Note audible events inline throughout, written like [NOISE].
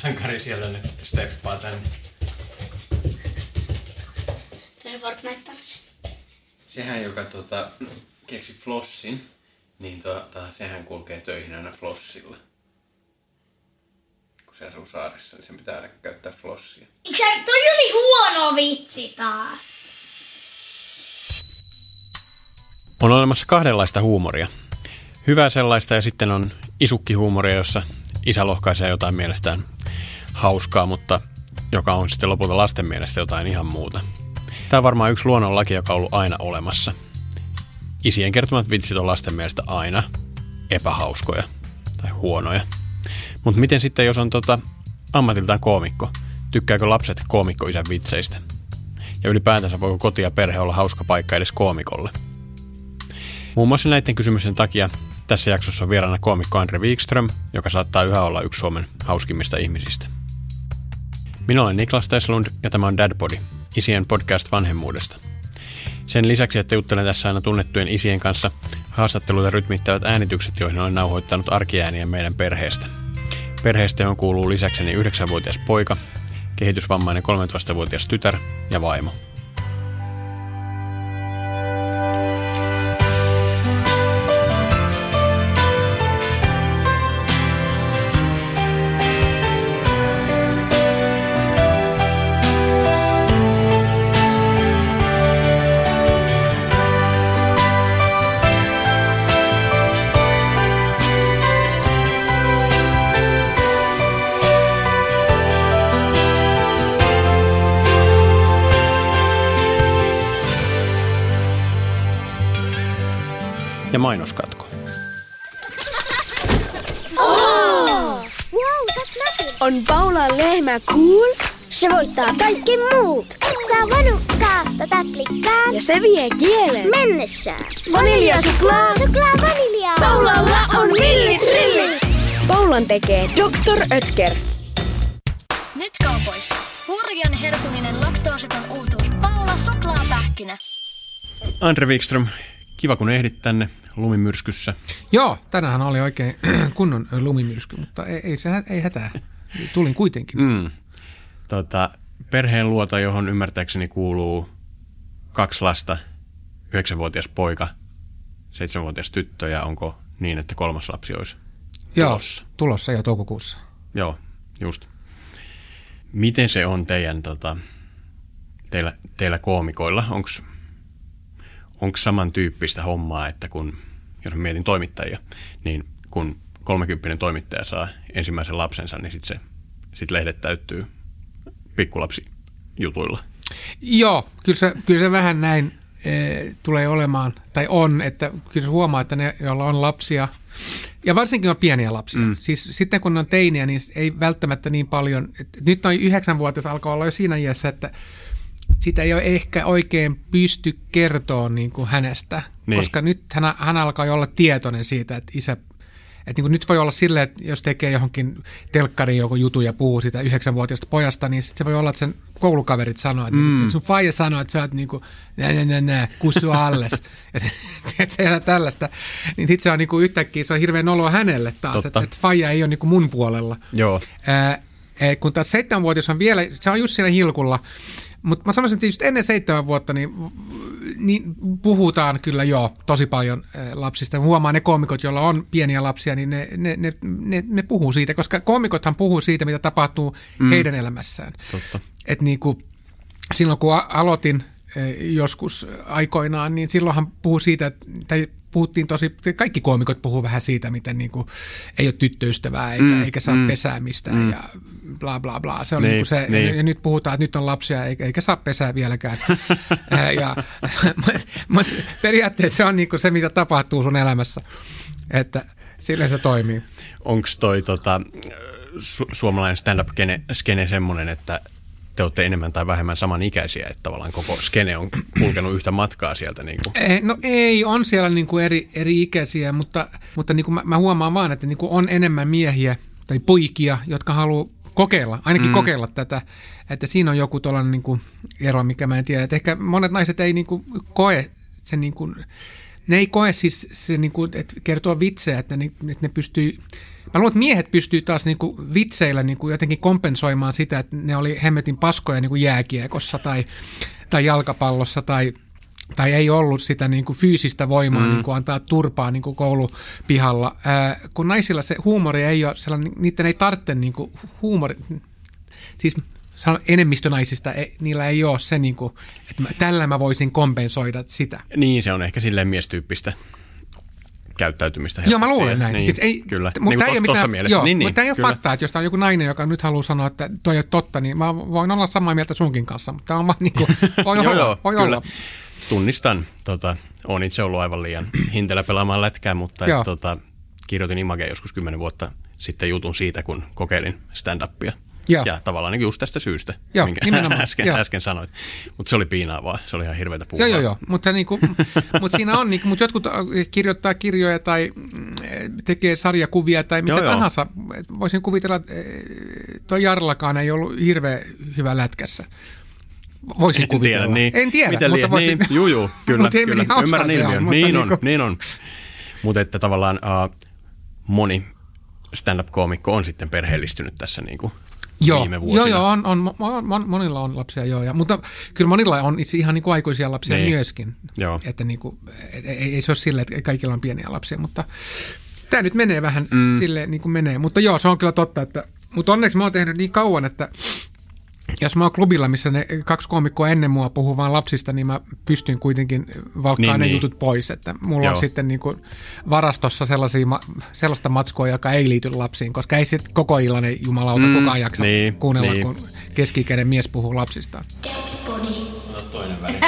sankari siellä nyt steppaa tänne. Toi Fortnite taas. Sehän, joka tota, keksi flossin, niin tota, sehän kulkee töihin aina flossilla. Kun se asuu saaressa, niin sen pitää aina käyttää flossia. Isä, toi oli huono vitsi taas. On olemassa kahdenlaista huumoria. Hyvää sellaista ja sitten on isukkihuumoria, jossa isä lohkaisee jotain mielestään hauskaa, mutta joka on sitten lopulta lasten mielestä jotain ihan muuta. Tämä on varmaan yksi luonnonlaki, joka on ollut aina olemassa. Isien kertomat vitsit on lasten mielestä aina epähauskoja tai huonoja. Mutta miten sitten, jos on tota ammatiltaan koomikko? Tykkääkö lapset koomikkoisän vitseistä? Ja ylipäätänsä voiko koti ja perhe olla hauska paikka edes koomikolle? Muun muassa näiden kysymysten takia tässä jaksossa on vieraana koomikko Andre Wikström, joka saattaa yhä olla yksi Suomen hauskimmista ihmisistä. Minä olen Niklas Teslund ja tämä on Dadbody, isien podcast vanhemmuudesta. Sen lisäksi, että juttelen tässä aina tunnettujen isien kanssa, haastatteluita rytmittävät äänitykset, joihin olen nauhoittanut arkiääniä meidän perheestä. Perheestä on kuuluu lisäkseni 9-vuotias poika, kehitysvammainen 13-vuotias tytär ja vaimo. Mainoskatko. Wow, saaks mäkin? On Paula lehmä cool Se voittaa kaikki muut. Saa vanukkaasta täplikkaan. ja se vie kielen. Mennessään. Vaniljasuklaa. Suklaa vaniljaa. Paulalla on millit rillit. Paulan tekee Dr. Ötker. Nyt kaupoissa. Hurjan herkullinen laktoositon uutuus. Paula suklaapähkinä. Andre Wikström, kiva kun ehdit tänne lumimyrskyssä. Joo, tänään oli oikein [CLEARS THROAT] kunnon lumimyrsky, mutta ei, ei, se, hä- ei hätää. Tulin kuitenkin. Mm. Tota, perheen luota, johon ymmärtääkseni kuuluu kaksi lasta, yhdeksänvuotias poika, seitsemänvuotias tyttö ja onko niin, että kolmas lapsi olisi Joo, tulossa? tulossa jo toukokuussa. Joo, just. Miten se on teidän, tota, teillä, teillä koomikoilla? Onko onko samantyyppistä hommaa, että kun, jos mietin toimittajia, niin kun 30 toimittaja saa ensimmäisen lapsensa, niin sitten sit lehdet täyttyy pikkulapsijutuilla. Joo, kyllä se, kyllä se vähän näin e, tulee olemaan, tai on, että kyllä se huomaa, että ne, joilla on lapsia, ja varsinkin on pieniä lapsia. Mm. Siis sitten kun ne on teiniä, niin ei välttämättä niin paljon, että nyt noin yhdeksänvuotias alkaa olla jo siinä iässä, että sitä ei ole ehkä oikein pysty kertoa niin kuin hänestä, Niin. niin. koska nyt hän, hän alkaa jo olla tietoinen siitä, että isä että niin kuin nyt voi olla silleen, että jos tekee johonkin telkkariin joku jutu ja puhuu siitä yhdeksänvuotiaasta pojasta, niin sit se voi olla, että sen koulukaverit sanoo, että, mm. että sun faija sanoo, että sä oot niin kuin, nä, nä, nä, nä, kussu alles. [LAUGHS] ja se, se, se, tällaista. Niin sitten se on niin kuin yhtäkkiä, se on hirveän oloa hänelle taas, että, että faija ei ole niin kuin mun puolella. Joo. Ää, kun taas seitsemänvuotias on vielä, se on just siinä hilkulla, mutta mä sanoisin, että just ennen seitsemän vuotta niin, niin puhutaan kyllä jo tosi paljon eh, lapsista. Huomaa ne koomikot, joilla on pieniä lapsia, niin ne, ne, ne, ne, ne puhuu siitä, koska koomikothan puhuu siitä, mitä tapahtuu mm. heidän elämässään. Totta. Et niin kuin, silloin kun aloitin joskus aikoinaan, niin silloinhan puhuu siitä, että, tai puhuttiin tosi, kaikki koomikot puhuu vähän siitä, miten niin kuin, ei ole tyttöystävää eikä, mm, eikä saa mm, pesää mistään mm. ja bla bla bla. Se on Niin, niin, se, niin. ja, ja nyt puhutaan, että nyt on lapsia eikä, eikä saa pesää vieläkään. [LAUGHS] Eh, ja, Mutta [LAUGHS] mut periaatteessa se on niin kuin se, mitä tapahtuu sun elämässä, että silleen se toimii. Onko toi tota, su- suomalainen stand-up-skene semmoinen, että te olette enemmän tai vähemmän samanikäisiä, että tavallaan koko skene on kulkenut yhtä matkaa sieltä? Niin kuin. Ei, no ei, on siellä niin kuin eri, eri ikäisiä, mutta, mutta niin kuin mä, mä huomaan vaan, että niin kuin on enemmän miehiä tai poikia, jotka haluaa kokeilla, ainakin mm. kokeilla tätä, että siinä on joku tuollainen niin kuin ero, mikä mä en tiedä. Että ehkä monet naiset ei niin kuin koe sen niin kuin, ne ei koe siis se niin kuin, että kertoo vitsejä, että ne, että ne pystyy Mä luulen, että miehet pystyy taas niinku vitseillä niinku jotenkin kompensoimaan sitä, että ne oli hemmetin paskoja niinku jääkiekossa tai, tai jalkapallossa tai tai ei ollut sitä niin kuin fyysistä voimaa mm. niin kuin antaa turpaa niin kuin koulupihalla. Ää, kun naisilla se huumori ei ole sellainen, niiden ei tarvitse niin kuin huumori, siis sanon, enemmistö naisista, ei, niillä ei ole se, niin kuin, että mä, tällä mä voisin kompensoida sitä. Niin, se on ehkä silleen miestyyppistä käyttäytymistä. Joo, mä luulen näin. Niin, siis ei, kyllä. Mutta niin tämä ei, ole mitään, mielessä. joo, niin, niin, mutta tämä ei ole faktaa, että jos tämä on joku nainen, joka nyt haluaa sanoa, että toi ei ole totta, niin mä voin olla samaa mieltä sunkin kanssa, mutta tämä on vaan niin kuin, [LAUGHS] voi olla, joo, voi kyllä. olla. Tunnistan, tota, on itse ollut aivan liian [CLEARS THROAT] hintelä pelaamaan lätkää, mutta et, tota, kirjoitin Imageen joskus kymmenen vuotta sitten jutun siitä, kun kokeilin stand-upia. Joo. Ja tavallaan niin just tästä syystä, Joo, minkä nimenomaan, [LAUGHS] äsken, joo. äsken sanoit. Mutta se oli piinaavaa, se oli ihan hirveätä puhua. Joo, joo, joo. Mutta, niinku, [LAUGHS] mutta siinä on, niinku, mutta jotkut äh, kirjoittaa kirjoja tai mm, tekee sarjakuvia tai mitä Joo, joo. tahansa. Et Voisin kuvitella, että eh, tuo Jarlakaan ei ollut hirveän hyvä lätkässä. Voisin En kuvitella. tiedä, niin. En tiedä, Miten mutta lie- voisin. Niin, juu, juu, [LAUGHS] kyllä, Mut kyllä. Ymmärrän se on, ilmiön. mutta Niin on, niinku- niin on. Mutta että tavallaan uh, moni stand-up-koomikko on sitten perheellistynyt tässä niin kuin Joo, viime joo, vuosina. joo on, on, on, on, monilla on lapsia, joo. Ja, mutta kyllä monilla on itse ihan niin kuin aikuisia lapsia Niin. myöskin. Joo. Että niin kuin, et, ei, ei se ole silleen, että kaikilla on pieniä lapsia, mutta tämä nyt menee vähän mm. silleen niin kuin menee. Mutta joo, se on kyllä totta, että, mutta onneksi mä oon tehnyt niin kauan, että jos mä oon klubilla, missä ne kaksi koomikkoa ennen mua puhuu vaan lapsista, niin mä pystyn kuitenkin valkkaan Niin, ne niin. jutut pois. Että mulla Joo. on sitten niin kuin varastossa sellaisia, ma- sellaista matskua, joka ei liity lapsiin, koska ei sit koko illan ei jumalauta mm, kukaan jaksa niin, kuunnella, niin. kun keski-ikäinen mies puhuu lapsistaan. Toinen väri.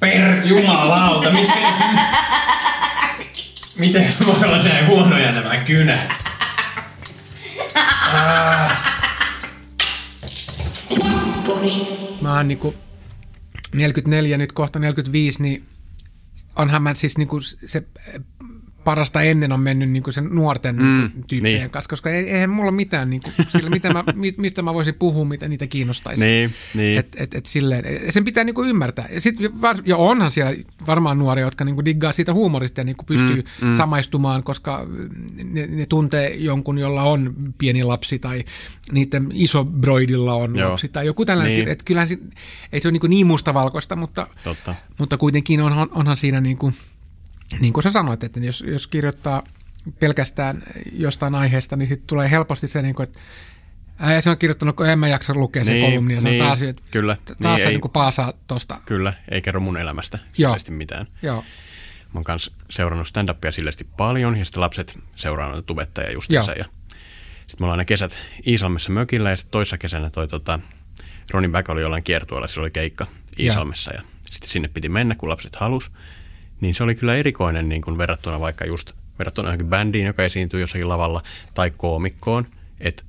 Per jumalauta, miten... [LAUGHS] Miten voi olla näin huonoja nämä kynät? Mä oon niinku 44, nyt kohta 45, niin onhan mä siis niinku se parasta ennen on mennyt niinku sen nuorten mm, niinku tyyppien niin. kanssa, koska ei, eihän mulla mitään, niinku, sillä, mitä mä, mi- mistä mä voisin puhua, mitä niitä kiinnostaisi. Niin, niin. Et, et, et silleen, et sen pitää niinku ymmärtää. Ja, sit, ja onhan siellä varmaan nuoria, jotka niinku diggaa siitä huumorista ja niinku pystyy mm, mm. samaistumaan, koska ne, ne tuntee jonkun, jolla on pieni lapsi tai niiden iso broidilla on Joo. lapsi tai joku tällainen. Niin. Niin. Että kyllähän se, ei se ole niin, niin mustavalkoista, mutta, Totta. mutta kuitenkin onhan, onhan siinä niin kuin, niin kuin sä sanoit, että jos, jos kirjoittaa pelkästään jostain aiheesta, niin sitten tulee helposti se, niin kuin, että Ää, se on kirjoittanut, kun en mä jaksa lukea sen Niin, kolumnia. Se on niin, taas, että kyllä. taas Niin, se ei- niin paasaa tosta. Kyllä, ei kerro mun elämästä Joo. mitään. Joo, Mä oon kans seurannut stand-upia silleesti paljon ja sitten lapset seuraa noita tubettajia justiinsa. Ja sitten me ollaan ne kesät Iisalmessa mökillä ja sitten toissa kesänä toi tota, Ronin Back oli jollain kiertueella, sillä oli keikka Iisalmessa ja sitten sinne piti mennä, kun lapset halus. Niin se oli kyllä erikoinen niin kuin verrattuna vaikka just verrattuna johonkin bändiin, joka esiintyy jossakin lavalla, tai koomikkoon, että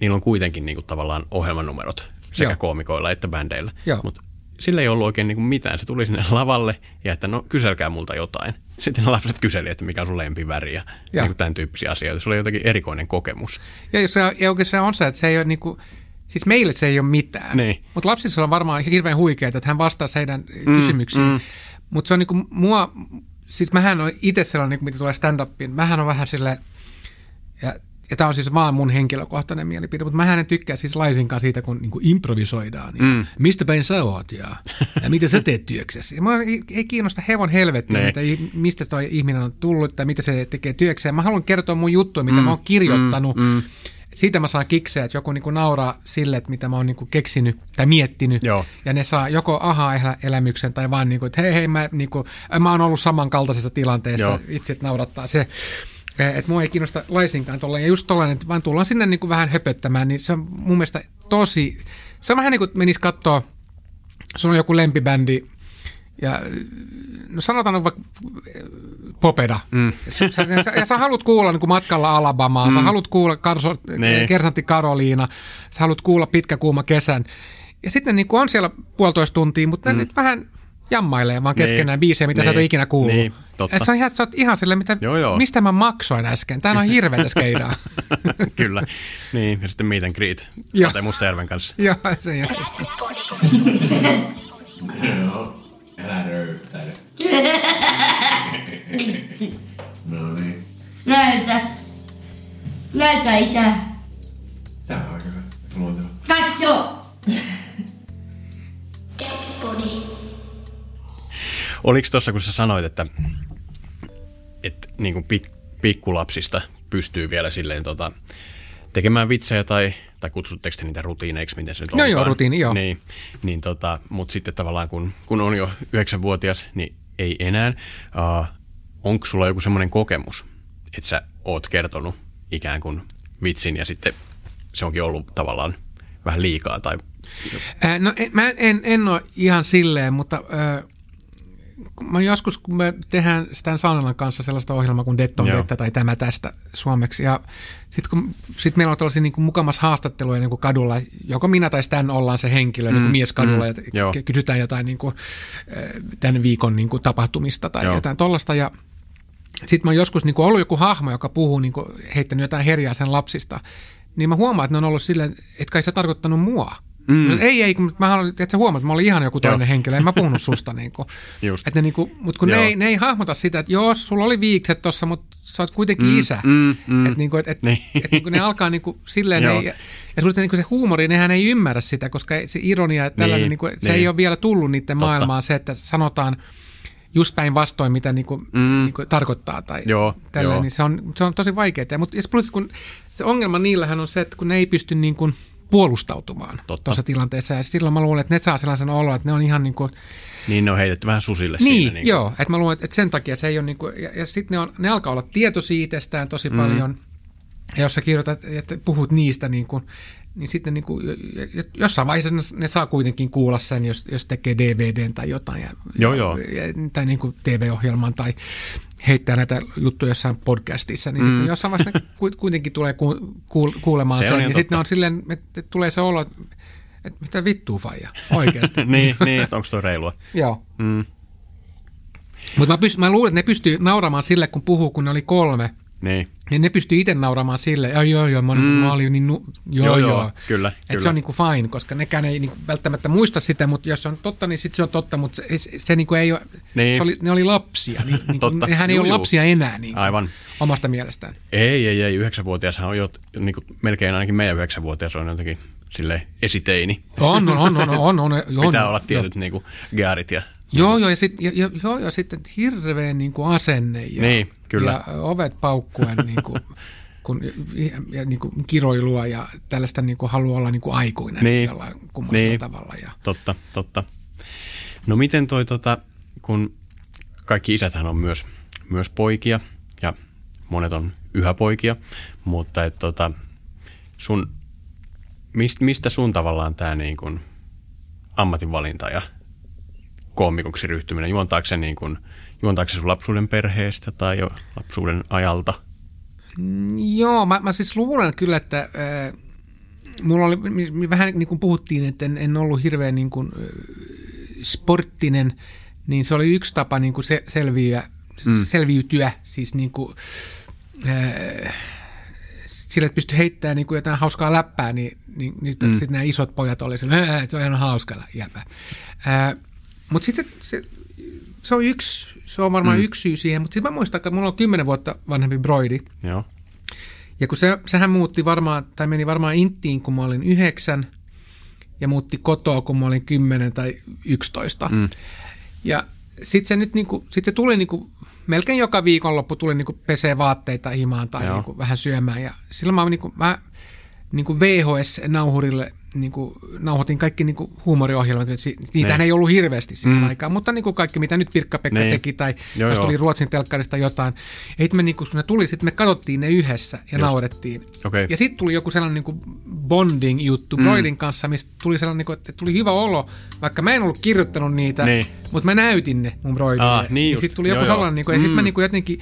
niillä on kuitenkin niin kuin tavallaan ohjelmanumerot sekä Joo. koomikoilla että bändeillä. Joo. Mutta sillä ei ollut oikein niin kuin mitään. Se tuli sinne lavalle ja että no kyselkää multa jotain. Sitten ne lapset kyseli, että mikä on sun lempiväri ja Joo. niin kuin tämän tyyppisiä asioita. Se oli jotenkin erikoinen kokemus. ja, se, ja oikeastaan on se, että se ei ole niin kuin, siis meille se ei ole mitään. Niin. Mutta lapsissa on varmaan hirveän huikeaa, että hän vastaa heidän mm, kysymyksiin. Mm. Mutta se on niin kuin mua, siis mähän on itse sellainen, niin kuin mitä tulee stand-upiin, mähän on vähän silleen, ja, ja tämä on siis vaan mun henkilökohtainen mielipide, mutta mä en tykkää siis laisinkaan siitä, kun niin kuin improvisoidaan. Ja mm. Mistä päin sä oot ja, ja mitä sä teet työksessä. Ja Mä ei, ei kiinnosta hevon helvettiä, Ne. mitä, mistä toi ihminen on tullut tai mitä se tekee työkseen. Mä haluan kertoa mun juttuja, mitä mm. mä oon kirjoittanut. Mm. Mm. Siitä mä saan kiksejä, että joku niinku nauraa sille, että mitä mä oon niinku keksinyt tai miettinyt. Joo. Ja ne saa joko aha-elämyksen tai vaan niinku, että hei hei, mä, niinku, mä oon ollut samankaltaisessa tilanteessa, Joo. itse että naurattaa se. Että mua ei kiinnosta laisinkaan tuolla. Ja just tollainen, että vaan tullaan sinne niinku vähän höpöttämään, niin se on mun mielestä tosi... Se on vähän niin kuin menis katsoa, sulla on joku lempibändi, ja no sanotaan nyt vaikka äh, Popeda. Mm. Sä, sä, ja sä haluat kuulla niin kuin matkalla Alabamaan, mm. sä haluat kuulla Karso, Niin. Kersantti Karoliina, sä haluat kuulla Pitkä kuuma kesän. Ja sitten niin kuin on siellä puolitoista tuntia, mutta mm. ne nyt vähän jammailee vaan keskenään Niin. biisejä, mitä sä et ole Niin. ikinä kuullut. Niin, totta. Et sä, ihan, sä oot ihan silleen, mitä, Joo, joo. mistä mä maksoin äsken. Tämä on hirveätä skeidaa. [LAUGHS] Kyllä. Niin, ja sitten meet and greet. Joo. Tai Mustajärven kanssa. Joo, se jää. [LAUGHS] Älä röyhtäile. [LAUGHS] no niin. Näytä. Näytä isä. Tää on aika hyvä. Luonteva. Katso. Body. Oliko tuossa, kun sä sanoit, että, että niin kuin pik, pikkulapsista pystyy vielä silleen tota, tekemään vitsejä tai, tai kutsutteko te niitä rutiineiksi, miten se nyt Joo, joo, onkaan? rutiini, joo. Niin, niin tota, mutta sitten tavallaan kun, kun on jo yhdeksänvuotias, niin ei enää. Uh, onko sulla joku semmoinen kokemus, että sä oot kertonut ikään kuin vitsin ja sitten se onkin ollut tavallaan vähän liikaa tai no en, mä en, en ole ihan silleen, mutta kun mä joskus, kun me tehdään Stan Saunalan kanssa sellaista ohjelmaa kuin Det on Joo. Dettä tai Tämä tästä suomeksi. Ja sitten kun sit meillä on tällaisia niin kuin mukamas haastatteluja niin kuin kadulla, joko minä tai Stan ollaan se henkilö, mm, niin kuin mies kadulla, mm, ja joo. ky- kysytään jotain niin kuin, ää, tämän viikon niin kuin tapahtumista tai Joo. jotain tollasta. Ja sitten mä oon joskus niin kuin ollut joku hahmo, joka puhuu, niin kuin, heittänyt jotain herjaa sen lapsista, niin mä huomaan, että ne on ollut silleen, että kai se tarkoittanut mua. Mm. Ei, ei, kun mä haluan, että sä huomaat, että mä olin ihan joku toinen Joo. henkilö, en mä puhunut susta. Niin kuin. [LAUGHS] Just. Että ne, niin kuin, mutta kun ne ei, ne ei hahmota sitä, että joo, sulla oli viikset tossa, mutta sä oot kuitenkin Mm, isä. mm, mm. Että niin kuin, et, et, Niin. et, niin kuin ne alkaa niin kuin, silleen, ne ei, ja sulla niin kuin se huumori, nehän ei ymmärrä sitä, koska se ironia, että tällainen, Niin, niin, kuin, se niin. ei ole vielä tullut niiden Totta. maailmaan se, että sanotaan just päinvastoin, mitä niin kuin, Mm. niin kuin tarkoittaa. Tai Joo, tälleen, joo. Niin se, on, se on tosi vaikeaa. Mutta plus, kun se ongelma niillähän on se, että kun ne ei pysty niin kuin puolustautumaan Totta. tuossa tilanteessa. Ja silloin mä luulen, että ne saa sellaisen olo, että ne on ihan niin kuin, niin ne on heitetty vähän susille niin, siinä. niin joo. Että mä luulen, että, että sen takia se ei ole niin kuin, ja, ja sitten ne, on, ne alkaa olla tietoisia itsestään tosi mm. paljon. Ja jos sä kirjoitat, että puhut niistä, niin, kuin, niin sitten niin kuin, jossain vaiheessa ne, saa kuitenkin kuulla sen, jos, jos tekee DVDn tai jotain. Ja, Joo, joo. Ja, tai niin kuin TV-ohjelman tai heittää näitä juttuja jossain podcastissa, niin mm. sitten jossain vaiheessa ne ku- kuitenkin tulee ku, ku, kuulemaan Se sen. Ja ihan sitten on silleen, että, tulee se olo, että, että mitä vittua faija, oikeasti. [LAUGHS] niin, niin, että onko tuo reilua. Joo. Mm, Mutta mä, pyst- mä luulen, että ne pystyy nauramaan sille, kun puhuu, kun ne oli kolme. Niin. Niin ne pystyy itse nauramaan sille, joo joo joo, mä, mm. mä olin niin, nu- joo Joo, joo. joo, kyllä, Et kyllä. se on niinku fine, koska nekään ei niinku välttämättä muista sitä, mutta jos se on totta, niin sitten se on totta, mutta se, se, niinku ei ole, Niin. se oli, ne oli lapsia, niin, [LAUGHS] niinku, Totta. nehän ei Juu, ole juu. lapsia enää niinku, Aivan. omasta mielestään. Ei, ei, ei. Yhdeksänvuotiashan on jo, niin kuin, melkein ainakin meidän yhdeksänvuotias on jotenkin sille esiteini. On, on, on, on, on, on, on [LAUGHS] Pitää on, olla tietyt niin kuin, gearit ja Joo, joo, ja, sit, ja, ja, joo, ja sitten hirveän niin kuin asenne ja, Niin, kyllä. ja ovet paukkuen niin kuin, [LAUGHS] kun, ja, ja niin kuin kiroilua ja tällaista niin kuin haluaa olla niin kuin aikuinen Niin. jollain kummallisella Niin. tavalla. Ja, Totta, totta. No miten toi, tota, kun kaikki isäthän on myös, myös poikia ja monet on yhä poikia, mutta et, tota, sun, mist, mistä sun tavallaan tämä niin ammatinvalinta ja koomikoksi ryhtyminen, juontaako se, niin kun, juontaako se sun lapsuuden perheestä tai jo lapsuuden ajalta? Joo, mä, mä siis luulen kyllä, että äh, mulla oli vähän niin kuin puhuttiin, että en, en ollut hirveän niin kuin, äh, sporttinen, niin se oli yksi tapa niin kuin se, selviä, mm. selviytyä, siis niin kuin, äh, sillä, että pystyi heittämään niin kuin jotain hauskaa läppää, niin, niin, niin mm. sitten nämä isot pojat oli sillä, "Ää, että se on ihan hauska jäpä. Äh, mutta sitten se, se on yksi, se on varmaan mm. yksi syy siihen, mutta sitten mä muistan, että mulla on kymmenen vuotta vanhempi broidi, Joo. ja kun se, sehän muutti varmaan, tai meni varmaan Inttiin, kun mä olin yhdeksän, ja muutti kotoa, kun mä olin 10 tai 11. Mm. Ja sitten se nyt niinku, sit se tuli niinku, melkein joka viikonloppu tuli niinku pesee vaatteita himaan tai Joo. niinku vähän syömään. Ja silloin mä, niinku, mä niinku VHS-nauhurille niinku, nauhoitin kaikki niinku huumoriohjelmat. Et si- Niitähän Niin. ei ollut hirveästi siihen mm. aikaan, mutta niinku kaikki, mitä nyt Pirkka-Pekka Niin. teki, tai Joo, jos joo. tuli Ruotsin telkkarista jotain. Ja sitten me, niinku, kun ne tuli, sitten me katsottiin ne yhdessä ja Just. naurettiin. Okei. Ja sitten tuli joku sellainen niinku bonding-juttu mm. Broidin kanssa, mistä tuli sellainen, niinku, että tuli hyvä olo, vaikka mä en ollut kirjoittanut niitä, Niin. mutta mä näytin ne mun Broidille. Ah, niin ja just. sitten tuli Joo, joku joo. sellainen, niinku, ja sitten mä Mm. niinku jotenkin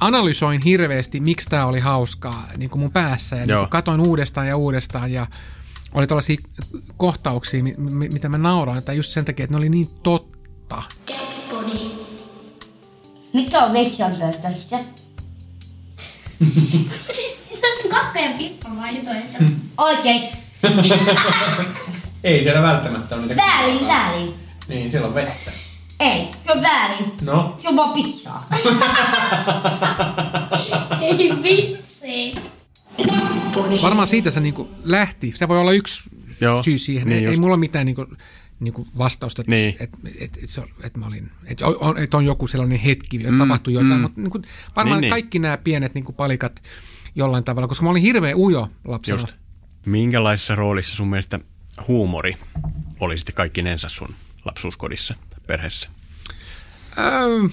analysoin hirveästi, miksi tämä oli hauskaa niinku mun päässä. Ja Joo. niinku katoin uudestaan ja uudestaan ja oli tällaisia kohtauksia, mi- mi- mitä mä nauroin, tai just sen takia, että ne oli niin totta. Body. Mikä on? [LAUGHS] Siis pissa vai jotain. Oikein. Ei siellä välttämättä ole niitä Väärin, väärin. Niin, siellä on vettä. Ei, se on väärin. No. Se on vaan pissaa. [LAUGHS] [LAUGHS] Ei vitsi. Varmaan siitä se niinku lähti. Se voi olla yksi Joo, syy siihen. niin Niin ei, ei just. mulla ole mitään niinku, niinku vastausta, että Niin. et, et, et, et mä olin, että on, et on joku sellainen hetki, että Mm, tapahtui jotain, mm. mutta niinku, varmaan Niin, niin. kaikki nämä pienet niinku palikat jollain tavalla, koska mä olin hirveän ujo lapsena. Just. Minkälaisessa roolissa sun mielestä huumori oli sitten kaikkinensa sun lapsuuskodissa, perheessä? Öö,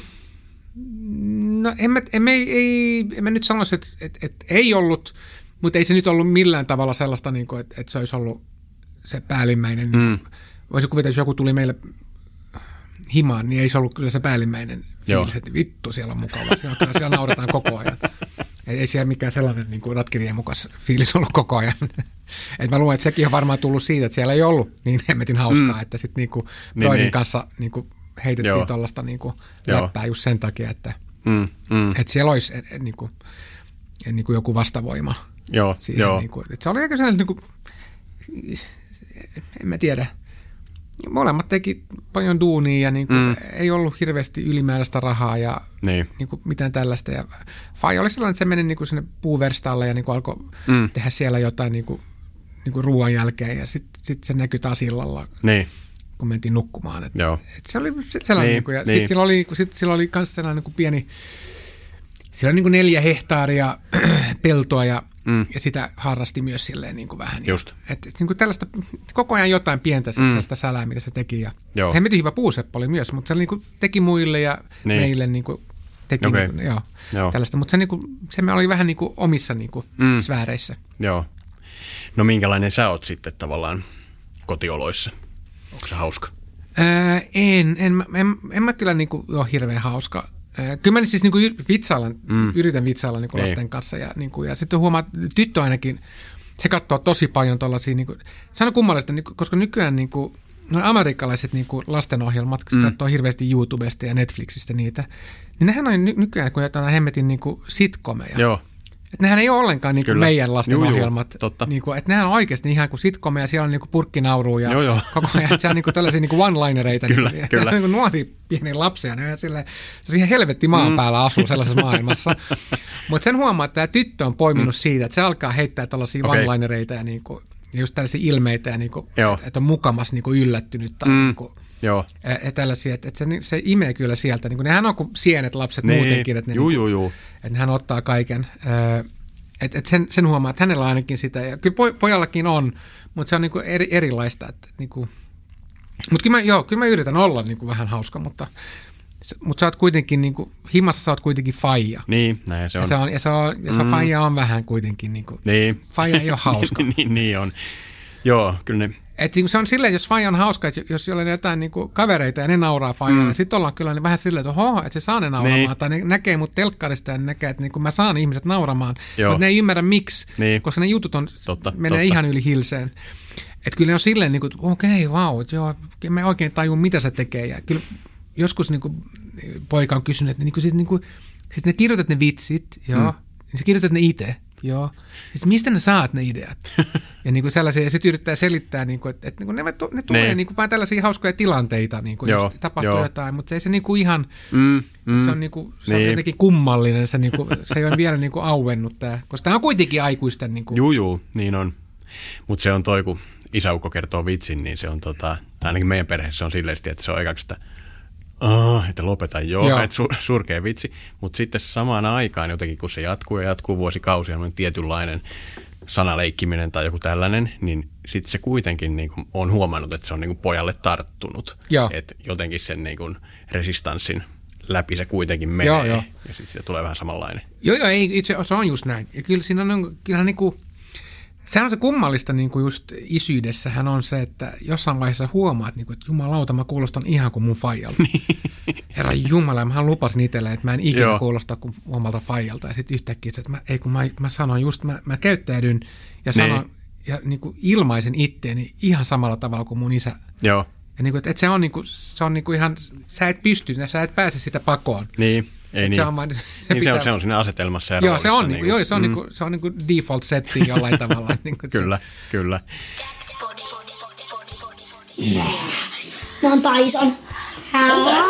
no en mä, en, mä, ei, ei, en mä nyt sanoisi, että, että, että ei ollut, mutta ei se nyt ollut millään tavalla sellaista, niin kuin, että, että se olisi ollut se päällimmäinen. Mm. Voisi kuvitella, jos joku tuli meille himaan, niin ei se ollut kyllä se päällimmäinen fiilis, että vittu siellä on mukava. Siellä, kyllä siellä nauretaan koko ajan. Ei, ei siellä mikään sellainen niin kuin ratkirien mukas fiilis ollut koko ajan. [LAUGHS] Et mä luulen, että sekin on varmaan tullut siitä, että siellä ei ollut niin hemmetin hauskaa, mm. että sitten niin Niin, Broidin niin. kanssa niin kuin heitettiin tuollaista niin kuin läppää just sen takia, että, Mm, mm. että siellä olisi et, et, niin kuin, et, niin kuin joku vastavoima Joo, siihen. joo. Niin kuin, että se oli aika sellainen, niin kuin, en mä tiedä, molemmat teki paljon duunia ja niin kuin, mm. ei ollut hirveästi ylimääräistä rahaa ja Niin. niin kuin mitään tällaista. Ja Fai oli sellainen, että se meni niin kuin sinne puuverstaalle ja niin kuin alkoi mm. tehdä siellä jotain niin kuin, niin kuin ruoan jälkeen ja sitten sit se näkyi taas illalla, Niin, kun mentiin nukkumaan. Et, Joo. et se oli se- sellainen, Niin, niin, kuin, ja niin. sitten sillä oli, sit sillä oli myös sellainen niin pieni, sillä oli niin kuin neljä hehtaaria [CLEARS THROAT] peltoa ja, Mm. ja sitä harrasti myös silleen niin kuin vähän. Just. Ja, et, et, niin kuin tällaista, koko ajan jotain pientä mm. sellaista sälää, mitä se teki. Ja Joo. hemmetin hyvä puuseppä oli myös, mutta se niin kuin teki muille ja Niin. meille niin kuin teki Okei. niin kuin, joo, Joo. tällaista. Mutta se, niin kuin, se me oli vähän niin kuin omissa niin kuin mm. sfääreissä. joo. No minkälainen sä oot sitten tavallaan kotioloissa? Onko se hauska? Ää, en, en, en, en mä kyllä niinku ole hirveän hauska. Kyllä mä siis niinku vitsailla, mm. yritän vitsailla niinku Niin. lasten kanssa. Ja, niinku, ja sitten huomaa, että tyttö ainakin, se katsoo tosi paljon tuollaisia, niinku, se on kummallista, niinku, koska nykyään niinku, no amerikkalaiset niinku lastenohjelmat, kun se katsoo hirveästi YouTubesta ja Netflixistä niitä, niin nehän on ny- nykyään kuin jotain hemmetin niinku sitcomeja. Joo, Et nehän ei ole ollenkaan niinku Kyllä. meidän lasten Juu, juu, ohjelmat. totta. Niinku, et nehän on oikeasti ihan kuin sitcomeja, siellä on niinku purkkinauruja ja Joo, joo. [LAUGHS] koko ajan. että Se on niinku tällaisia niinku one-linereita. Kyllä, niinku, [LAUGHS] kyllä. Niinku nuori pieni lapsia, ne on silleen, se on ihan helvetti maan päällä asuu sellaisessa [LAUGHS] maailmassa. Mutta sen huomaa, että tämä tyttö on poiminut siitä, että se alkaa heittää tällaisia Okei. one-linereita ja niinku, ja just tällaisia ilmeitä, ja niinku, Joo. että et on mukamas niinku yllättynyt tai Mm. mm. niinku, joo. ja, ja tällaisia, että, että se, se imee kyllä sieltä. Niin nehän on kuin sienet lapset Niin. muutenkin, että ne Juu, niinku- juu, juu. että hän ottaa kaiken. Öö, et, et sen, sen huomaa, että hänellä ainakin sitä, ja kyllä poj- pojallakin on, mutta se on niinku eri, erilaista. Että, niinku, mutta kyllä mä, joo, kyllä mä yritän olla niinku vähän hauska, mutta, mutta sä oot kuitenkin, niinku, himassa sä oot kuitenkin faija. Niin, näin se Ja on. se on, ja se on, ja se mm. faija on vähän kuitenkin, niinku, Niin. faija ei ole [LAUGHS] hauska. niin, niin on. Joo, kyllä ne, Et niinku se on silleen, jos faija on hauska, että jos siellä on jotain niinku kavereita ja ne nauraa faijaa, mm. niin sitten ollaan kyllä niin vähän silleen, että oho, että se saa ne nauramaan. Niin. Tai ne näkee mut telkkarista ja ne näkee, että niinku mä saan ihmiset nauramaan. Joo. Mutta ne ei ymmärrä miksi, Niin. koska ne jutut on, Totta, menee totta. ihan yli hilseen. Että kyllä ne on silleen, niinku, että okei, okay, vau, wow, joo, mä oikein taju, mitä se tekee. Ja kyllä joskus niinku, poika on kysynyt, että niinku, sit, niinku, sit ne kirjoitat ne vitsit, joo, mm. niin sä kirjoitat ne itse, joo. Siis mistä ne saat ne ideat? [LAUGHS] ja niinku sellaisia, ja sitten yrittää selittää, niinku, että, että niinku, ne, ne tulee Niin. niinku, vaan tällaisia hauskoja tilanteita, niinku, Joo, jos tapahtuu joo. jotain, mutta se ei se niinku ihan, mm, mm, se on, niinku, se on Niin. jotenkin kummallinen, se, niinku, se ei ole vielä niinku auennut tämä, koska tämä on kuitenkin aikuisten niinku, Juu, juu, niin on. Mutta se on toi, kun isäukko kertoo vitsin, niin se on tota, ainakin meidän perheessä on silleen, että se on ekaksi, että Ah, että lopeta joo, Joo. että sur, surkea vitsi. Mutta sitten samaan aikaan jotenkin, kun se jatkuu ja jatkuu vuosikausia, on tietynlainen sanaleikkiminen tai joku tällainen, niin sitten se kuitenkin niin kuin, on huomannut, että se on niin kuin pojalle tarttunut. Että jotenkin sen niin kuin, resistanssin läpi se kuitenkin menee. Joo, joo. Ja sitten se tulee vähän samanlainen. Joo, joo, ei, itse se on just näin. Ja kyllä siinä on, kyllähän niinku, sehän on se kummallista niinku just isyydessähän on se, että jossain vaiheessa huomaat, niinku, että jumalauta, mä kuulostan ihan kuin mun faijalta. [LAUGHS] Herra Jumala, mä lupasin itselleen, että mä en ikinä Joo. kuulosta kuin omalta faijalta. Ja sitten yhtäkkiä, että mä, ei kun mä, mä sanon just, mä, mä käyttäydyn ja sanon Niin. ja niinku ilmaisen itteeni ihan samalla tavalla kuin mun isä. Joo, Ja niinku, että et se on, niinku, se on niinku ihan, sä et pysty, sä et pääse sitä pakoon. niin. Ei Et niin. se on vaan- se niin se, pitää- on, se on siinä asetelmassa ja Joo, se on, niinku, joo, se on, mm, niinku, se on niinku default setting jollain tavalla. että Niinku, se- Kyllä, kyllä. Mä oon Tyson.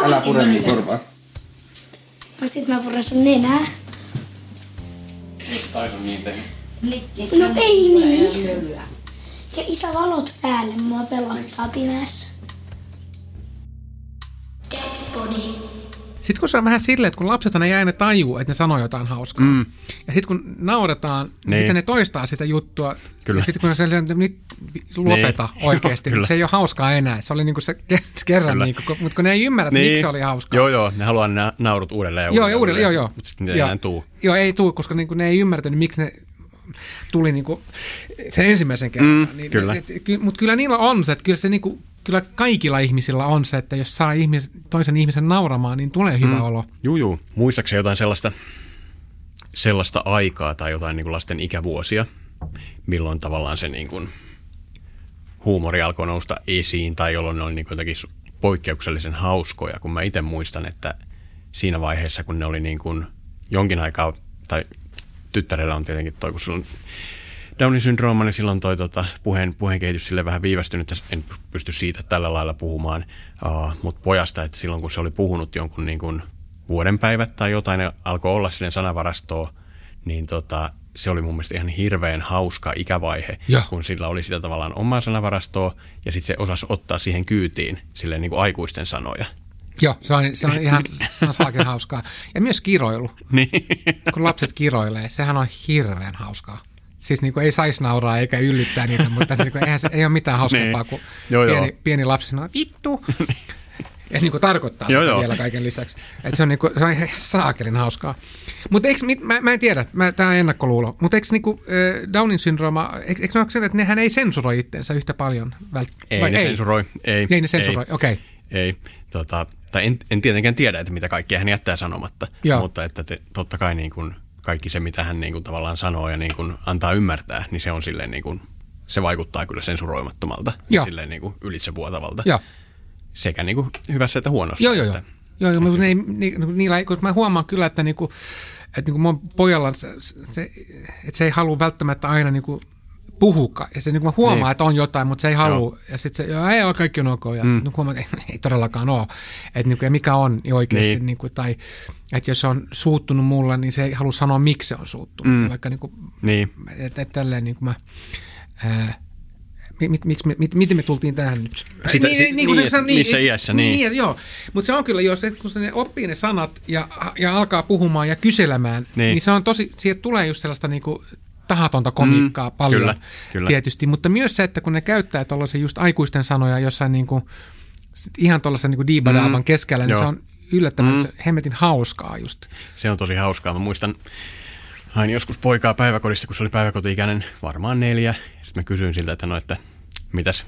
Älä pure niin korvaa. No sit mä puran sun nenää. Tai sun niin tehnyt. No ei niin. Ja isä valot päälle, mua pelottaa pimeässä. Dead body. Sitten kun se on vähän silleen, että kun lapset ei aina tajuu, että ne sanoo jotain hauskaa. Mm. Ja sitten kun nauretaan, niin. Niin. miten ne toistaa sitä juttua. Kyllä. Ja sitten kun ne sanoo, että nyt lopeta Niin. [LAUGHS] oikeasti, niin se ei ole hauskaa enää. Se oli niinku se ke- [LAUGHS] kerran, Kyllä. niinku, kun- mutta kun ne ei ymmärrä, että miksi se oli hauskaa. Joo, joo, ne haluaa ne naurut uudelleen ja Joo, ja uudelleen, joo, joo. Mutta sitten ei Joo. enää tuu. Joo, ei tuu, koska niinku ne ei ymmärtänyt, miksi ne tuli niinku sen ensimmäisen kerran. Mm, niin, kyllä. Mutta kyllä niillä on se, että kyllä, se niinku, kyllä kaikilla ihmisillä on se, että jos saa ihmis, toisen ihmisen nauramaan, niin tulee hyvä olo. Juu, juu. Muistaakseni jotain sellaista, sellaista aikaa tai jotain niin kuin lasten ikävuosia, milloin tavallaan se niin kuin huumori alkoi nousta esiin tai jolloin ne oli niin kuin jotenkin poikkeuksellisen hauskoja, kun mä itse muistan, että siinä vaiheessa, kun ne oli niin kuin jonkin aikaa, tai tyttärellä on tietenkin toi, kun silloin Downin syndrooma, niin silloin toi tota, puheen, puheen kehitys sille vähän viivästynyt, että en pysty siitä tällä lailla puhumaan, uh, mutta pojasta, että silloin kun se oli puhunut jonkun niin kuin vuoden päivät tai jotain, ne alkoi olla silleen sanavarastoa, niin tota, se oli mun mielestä ihan hirveän hauska ikävaihe, Joo. kun sillä oli sitä tavallaan omaa sanavarastoa ja sitten se osasi ottaa siihen kyytiin silleen niin kuin aikuisten sanoja. Joo, se on, se on [LAUGHS] ihan se on saakin hauskaa. Ja myös kiroilu, Niin. kun lapset kiroilee, sehän on hirveän hauskaa. Siis niin kuin ei saisi nauraa eikä yllyttää niitä, [LAUGHS] mutta niin kuin, eihän se, ei ole mitään hauskempaa Niin. kuin Joo, joo. pieni, pieni lapsi sanoo, vittu. Ja [LAUGHS] niin kuin tarkoittaa Joo, sitä joo. vielä kaiken lisäksi. Että se on, niin kuin, se on ihan saakelin hauskaa. Mutta eikö, mä, mä en tiedä, mä, tämä on ennakkoluulo, mutta eikö niinku, äh, Downin syndrooma, eikö, eikö ne ole sillä, että nehän ei sensuroi itteensä yhtä paljon? Vält- Ei vai ne sensuroi. Ei, Ei ne sensuroi, okei. Okay. Ei. Tota, tai en, en tietenkään tiedä, että mitä kaikkea hän jättää sanomatta, Joo. mutta että te, totta kai niin kuin kaikki se, mitä hän niin kuin tavallaan sanoo ja niin kuin antaa ymmärtää, niin se on silleen niin kuin, se vaikuttaa kyllä sensuroimattomalta Joo. ja silleen niin kuin ylitsevuotavalta. Joo. Sekä niin kuin hyvässä että huonossa. Joo, joo, joo. Että, Joo, joo, mutta ei- ni, niillä koska mä huomaan kyllä, että, niinku, että niinku mun pojalla se, se, että se ei halua välttämättä aina niinku puhuka. Ja se niinku mä huomaan, Niin. että on jotain, mutta se ei halua. Joo. Ja sitten se, joo, ei ole, kaikki on ok. Ja mm. sitten huomaa, että ei, ei todellakaan ole. Että niinku, ja mikä on niin oikeasti. Niin. Niinku, tai että jos se on suuttunut mulle, niin se ei halua sanoa, miksi se on suuttunut. Mm. Vaikka niinku, Niin. että et, tälleen niinku mä... Ää, mi- mit, miksi me, mit, miten me tultiin tähän nyt? Sitä- si- niin, ne että sanoo, missä itse- iässä, niin. niin joo. Mutta se on kyllä, jos et, kun ne oppii ne sanat ja, ja alkaa puhumaan ja kyselemään, niin, Niin. niin se on tosi, siitä tulee just sellaista niinku tahatonta komiikkaa mm, paljon kyllä, kyllä. tietysti, mutta myös se, että kun ne käyttää tuollaisia just aikuisten sanoja jossain niinku, sit ihan tuollaisen niinku diibadaaban Mm, keskellä, niin joo. se on yllättävän Mm. mm. hemmetin hauskaa just. Se on tosi hauskaa. Mä muistan hain joskus poikaa päiväkodista, kun se oli päiväkoti-ikäinen, varmaan neljä. Sitten mä kysyin siltä, että no, että mitäs,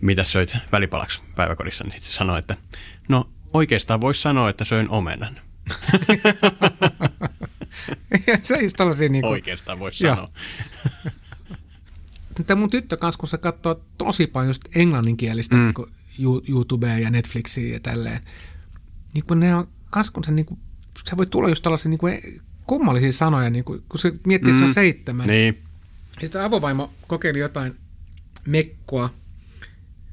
mitäs söit välipalaksi päiväkodissa, niin sitten sanoi, että no oikeastaan voisi sanoa, että söin omenan. [LAUGHS] se ei just tällaisia niinku, Oikeastaan voisi sanoa. Tämä mun tyttö kanssa, kun se katsoo tosi paljon just englanninkielistä mm. niin YouTubea ja Netflixiä ja tälleen, niin kun ne on kans, kun se, niin kuin, se voi tulla just tällaisia niin kuin kummallisia sanoja, niin kuin, kun se miettii, että se on seitsemän. Niin. Sitten avovaimo kokeili jotain mekkoa.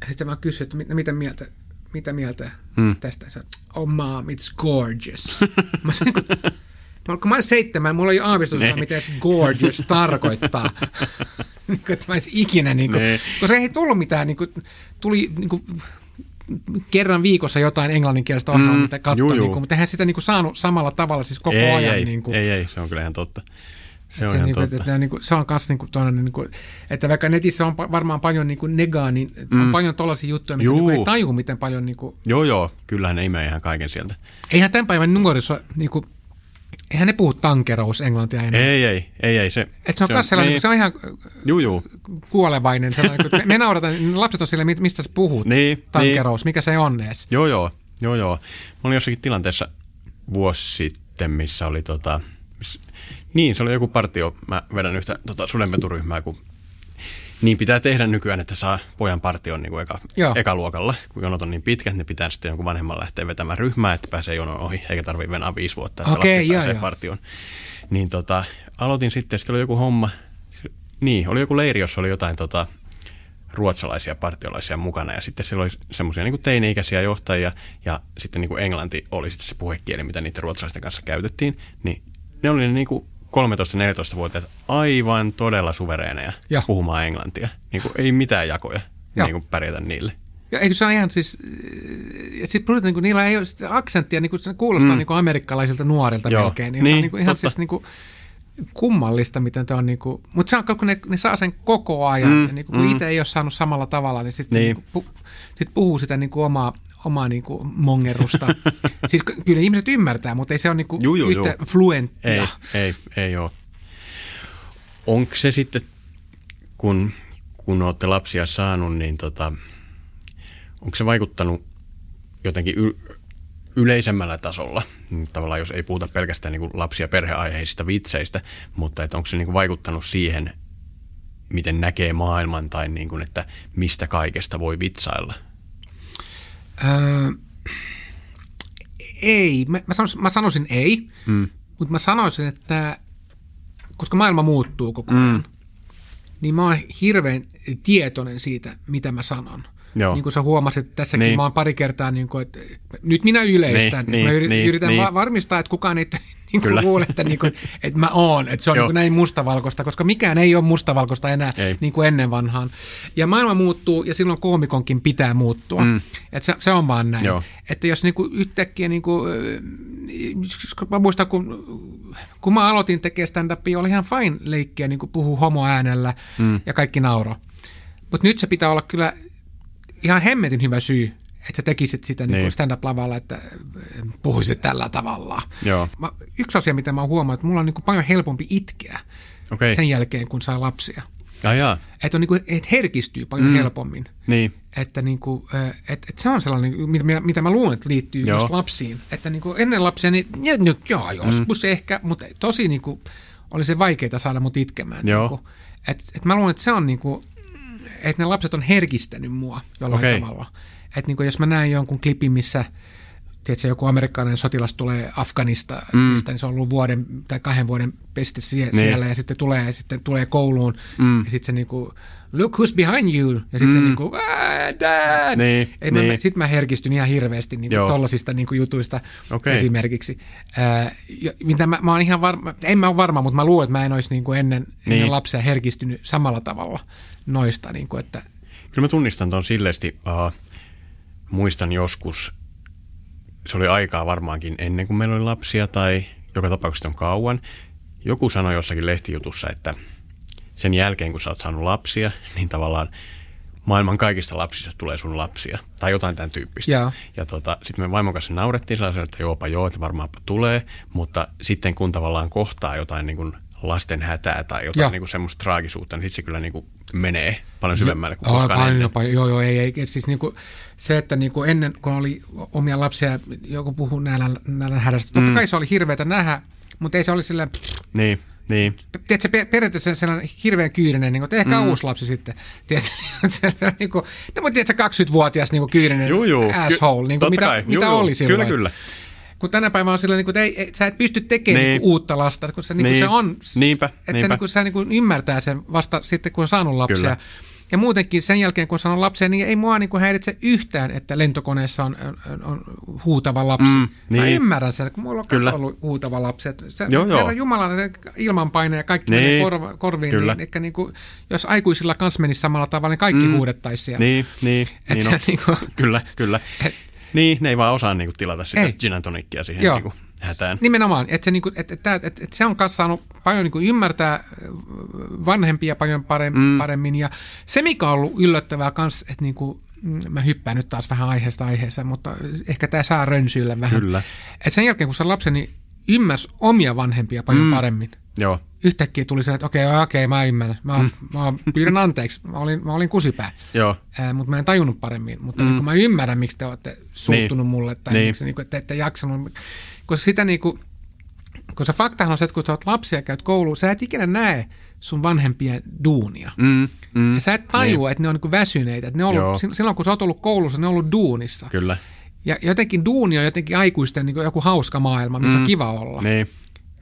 Ja sitten mä kysyin, että mit- mitä mieltä, mitä mieltä Hmm. tästä. Se, oh mom, it's gorgeous. [LAUGHS] mä sanoin, mä, kun mä olin seitsemän, mulla ei ole aavistus, Ne. mitä gorgeous tarkoittaa. niin kuin, että mä ikinä, niin kuin, koska ei tullut mitään, niin kuin, tuli niin kuin, kerran viikossa jotain englanninkielistä ohjelmaa, Mm, mitä katsoa, juu, niin kuin, mutta eihän sitä niin kuin, saanut samalla tavalla siis koko Ei, ajan. ei, niin kuin, ei, ei, se on kyllä ihan totta. Se on se, ihan niinku, totta. että, niinku, se on myös niinku toinen, niinku, että vaikka netissä on varmaan paljon niinku negaa, niin mm. on paljon tollaisia juttuja, mitä niinku ei taju, miten paljon... Niinku, Joo, joo, kyllähän ne imee ihan kaiken sieltä. eihän tämän päivän nuoriso, niinku, eihän ne puhu tankerous englantia enää. Ei, ei, ei, ei. Se, Et se on, se, sellainen, niin, se on ihan Juu, juu. kuolevainen. Sellainen, me, me naurataan, niin lapset on sille, mistä sä puhut, Niin, tankerous, mikä se on edes. Joo, joo, joo, joo. Mä olin jossakin tilanteessa vuosi sitten, missä oli tota, miss, niin, se oli joku partio. Mä vedän yhtä tota, sudenpeturyhmää, kun niin pitää tehdä nykyään, että saa pojan partion niin kuin eka, Joo. ekaluokalla. Kun jonot on niin pitkät, ne pitää sitten jonkun vanhemman lähteä vetämään ryhmää, että pääsee jonon ohi, eikä tarvitse venää viisi vuotta, että Okei, lapsi pääsee partioon. Niin tota, aloitin sitten, sitten oli joku homma, niin, oli joku leiri, jossa oli jotain tota, ruotsalaisia partiolaisia mukana ja sitten siellä oli semmoisia niin teini-ikäisiä johtajia ja sitten niin kuin englanti oli sitten se puhekieli, mitä niiden ruotsalaisten kanssa käytettiin, niin ne oli niin kuin 13-14-vuotiaat aivan todella suvereeneja Joo. puhumaan englantia. Niin kuin ei mitään jakoja Joo. niin kuin pärjätä niille. Ja eikö se ole ihan siis, ja sitten niin kuin, niillä ei ole sitä aksenttia, niin kuin, se kuulostaa mm. niin kuin amerikkalaisilta nuorilta Joo. melkein. Niin, se Niin, on niin kuin, ihan totta. siis niin kuin, kummallista, miten tämä on niin kuin, mutta se on, kun ne, ne saa sen koko ajan, mm. ja niin kuin, kun mm. itse ei ole saanut samalla tavalla, niin sitten Niin. niin. niin pu, sit puhuu sitä niin kuin omaa, omaa niin kuin mongerusta. [LAUGHS] siis ky- kyllä ihmiset ymmärtää, mutta ei se ole niin kuin Juu, juu, yhtä juu. fluenttia. Ei, ei, ei ole. Onko se sitten, kun, kun olette lapsia saanut, niin tota, onko se vaikuttanut jotenkin y- yleisemmällä tasolla? Niin Tavallaan jos ei puhuta pelkästään niin kuin lapsi- ja perheaiheisista vitseistä, mutta että onko se niin kuin vaikuttanut siihen, miten näkee maailman tai niin kuin, että mistä kaikesta voi vitsailla? Öö, ei, mä, mä, sanoisin, mä sanoisin ei, mm. mutta mä sanoisin, että koska maailma muuttuu koko ajan, mm. niin mä oon hirveän tietoinen siitä, mitä mä sanon. Joo. Niin kuin sä huomasit tässäkin, Niin. niin. mä oon pari kertaa, niin kuin, että nyt minä yleistän. Niin, Niin, mä niin, yri- niin, yritän niin. va- varmistaa, että kukaan ei [LAUGHS] niin kuin luule, että, niin kuin, että mä oon, että se on Joo. niin kuin näin mustavalkoista, koska mikään ei ole mustavalkoista enää Ei. niin kuin ennen vanhaan. Ja maailma muuttuu ja silloin koomikonkin pitää muuttua. Mm. Että se, se on vaan näin. Joo. Että jos niinku yhtäkkiä, niinku, ö, mä muistan kun, kun mä aloitin tekemään stand-upia, oli ihan fine leikkiä niinku puhua homoäänellä mm. ja kaikki nauro. Mutta nyt se pitää olla kyllä ihan hemmetin hyvä syy, että sä tekisit sitä niin. Niin. Niin stand-up-lavalla, että ö, puhuisit tällä tavalla. Joo. Mä, yksi asia, mitä mä oon huomannut, että mulla on niinku paljon helpompi itkeä Okei. sen jälkeen, kun saa lapsia. Että on niinku, et herkistyy paljon mm. helpommin Niin. että niinku, et, et se on sellainen, mitä, mitä- mä luulen, että liittyy Joo. just lapsiin. Että niinku ennen lapsia, niin ja, no, joo, joskus mm. ehkä, mutta tosi niinku, oli se vaikeaa saada mut itkemään. Joo. Niinku. Et, et mä luulen, että se on niinku, että ne lapset on herkistänyt mua jollain Okei. tavalla. Että niinku, jos mä näen jonkun klipin, missä tiedätkö, joku amerikkalainen sotilas tulee Afganista, mm. mistä, niin se on ollut vuoden tai kahden vuoden pesti sie- Niin. siellä ja sitten tulee, ja sitten tulee kouluun mm. ja sitten se niinku, look who's behind you, ja sitten mm. se niinku, "Ah, dad! Niin, mä, niin. Sitten mä herkistyn ihan hirveästi niinku tollasista niinku jutuista Okei. esimerkiksi. Ää, ja, mitä mä, mä oon ihan varma, en mä ole varma, mutta mä luulen, että mä en olisi niinku ennen, Niin. ennen lapsia herkistynyt samalla tavalla noista, niinku, että Kyllä mä tunnistan tuon silleesti. Uh, muistan joskus, se oli aikaa varmaankin ennen kuin meillä oli lapsia tai joka tapauksessa on kauan. Joku sanoi jossakin lehtijutussa, että sen jälkeen kun sä oot saanut lapsia, [LAUGHS] niin tavallaan maailman kaikista lapsista tulee sun lapsia. Tai jotain tämän tyyppistä. Joo. Ja tota, sitten me vaimon kanssa naurettiin sellaisella, että joopa joo, että varmaanpa tulee. Mutta sitten kun tavallaan kohtaa jotain niin kuin lasten hätää tai jotain niin kuin semmoista traagisuutta, niin sitten se kyllä niin kuin menee paljon syvemmälle kuin Joo, koskaan paljon, ennen. joo, joo, ei, ei. Siis niinku, se, että niinku ennen, kun oli omia lapsia, joku puhuu nälän, nälän hädästä, totta Mm. kai se oli hirveätä nähdä, mutta ei se oli sillä, Niin, niin. tiedätkö, per- periaatteessa sellainen hirveän kyyrinen, niin kuin, ehkä mm. uusi lapsi sitten, [LAUGHS] tiedätkö, niin kuin, no mutta tiedätkö, 20-vuotias niin kuin kyyrinen Juu, juu. asshole, niin kuin, mitä, kai. mitä Juu, juu. oli silloin. Kyllä, kyllä. Kun tänä päivänä on silleen, niin kuin, että ei, ei, sä et pysty tekemään Niin. niin. Niin uutta lasta, kun se, niin kuin Niin. se on, Niinpä, että niinpä. se, niin kuin, se niin kuin ymmärtää sen vasta sitten, kun on saanut lapsia. Kyllä. Ja muutenkin sen jälkeen, kun on saanut lapsia, niin ei mua niin kuin häiritse yhtään, että lentokoneessa on, on, on huutava lapsi. Mm, niin. Mä ymmärrän sen, kun mulla on Kyllä. ollut huutava lapsi. Että Se, Joo, joo. Herra Jumala, se ilmanpaine ja kaikki Niin. menee korva, korviin. Kyllä. Niin, ehkä niin kuin, jos aikuisilla kanssa menisi samalla tavalla, niin kaikki mm. huudettaisiin siellä. Niin, niin. Et niin se on. niinku- [LAUGHS] Kyllä, kyllä. [LAUGHS] niin, ne ei vaan osaa niinku tilata sitä Ei. gin and tonickia siihen Joo. niinku hätään. Nimenomaan, että se, niinku, että, että, että, että se on kanssa saanut paljon niinku ymmärtää äh, vanhempia paljon paremmin, mm. paremmin. Ja se, mikä on ollut yllättävää kanssa, että niinku, mm, mä hyppään nyt taas vähän aiheesta aiheeseen, mutta ehkä tämä saa rönsyillä vähän. Kyllä. Että sen jälkeen, kun se lapseni ymmärsi omia vanhempia paljon mm. paremmin, Joo, yhtäkkiä tuli se, että okei, okay, okei, okay, mä ymmärrän. Mä, mm. mä pyydän anteeksi, mä olin, mä olin kusipää. joo. Ää, mutta mä en tajunnut paremmin. Mutta mm. niin mä ymmärrän, miksi te olette suuttunut Niin. mulle tai Niin. niin. miksi niin kuin, te ette jaksanut. Koska sitä niin kuin, kun se faktahan on se, että kun sä oot lapsia ja käyt kouluun, sä et ikinä näe sun vanhempien duunia. Mm, mm, Ja sä et tajua, niin. että ne on niin väsyneitä. Että ne on ollut, sil- silloin kun sä oot ollut koulussa, ne on ollut duunissa. Kyllä. Ja jotenkin duuni on jotenkin aikuisten niin joku hauska maailma, missä mm. on kiva olla. Niin.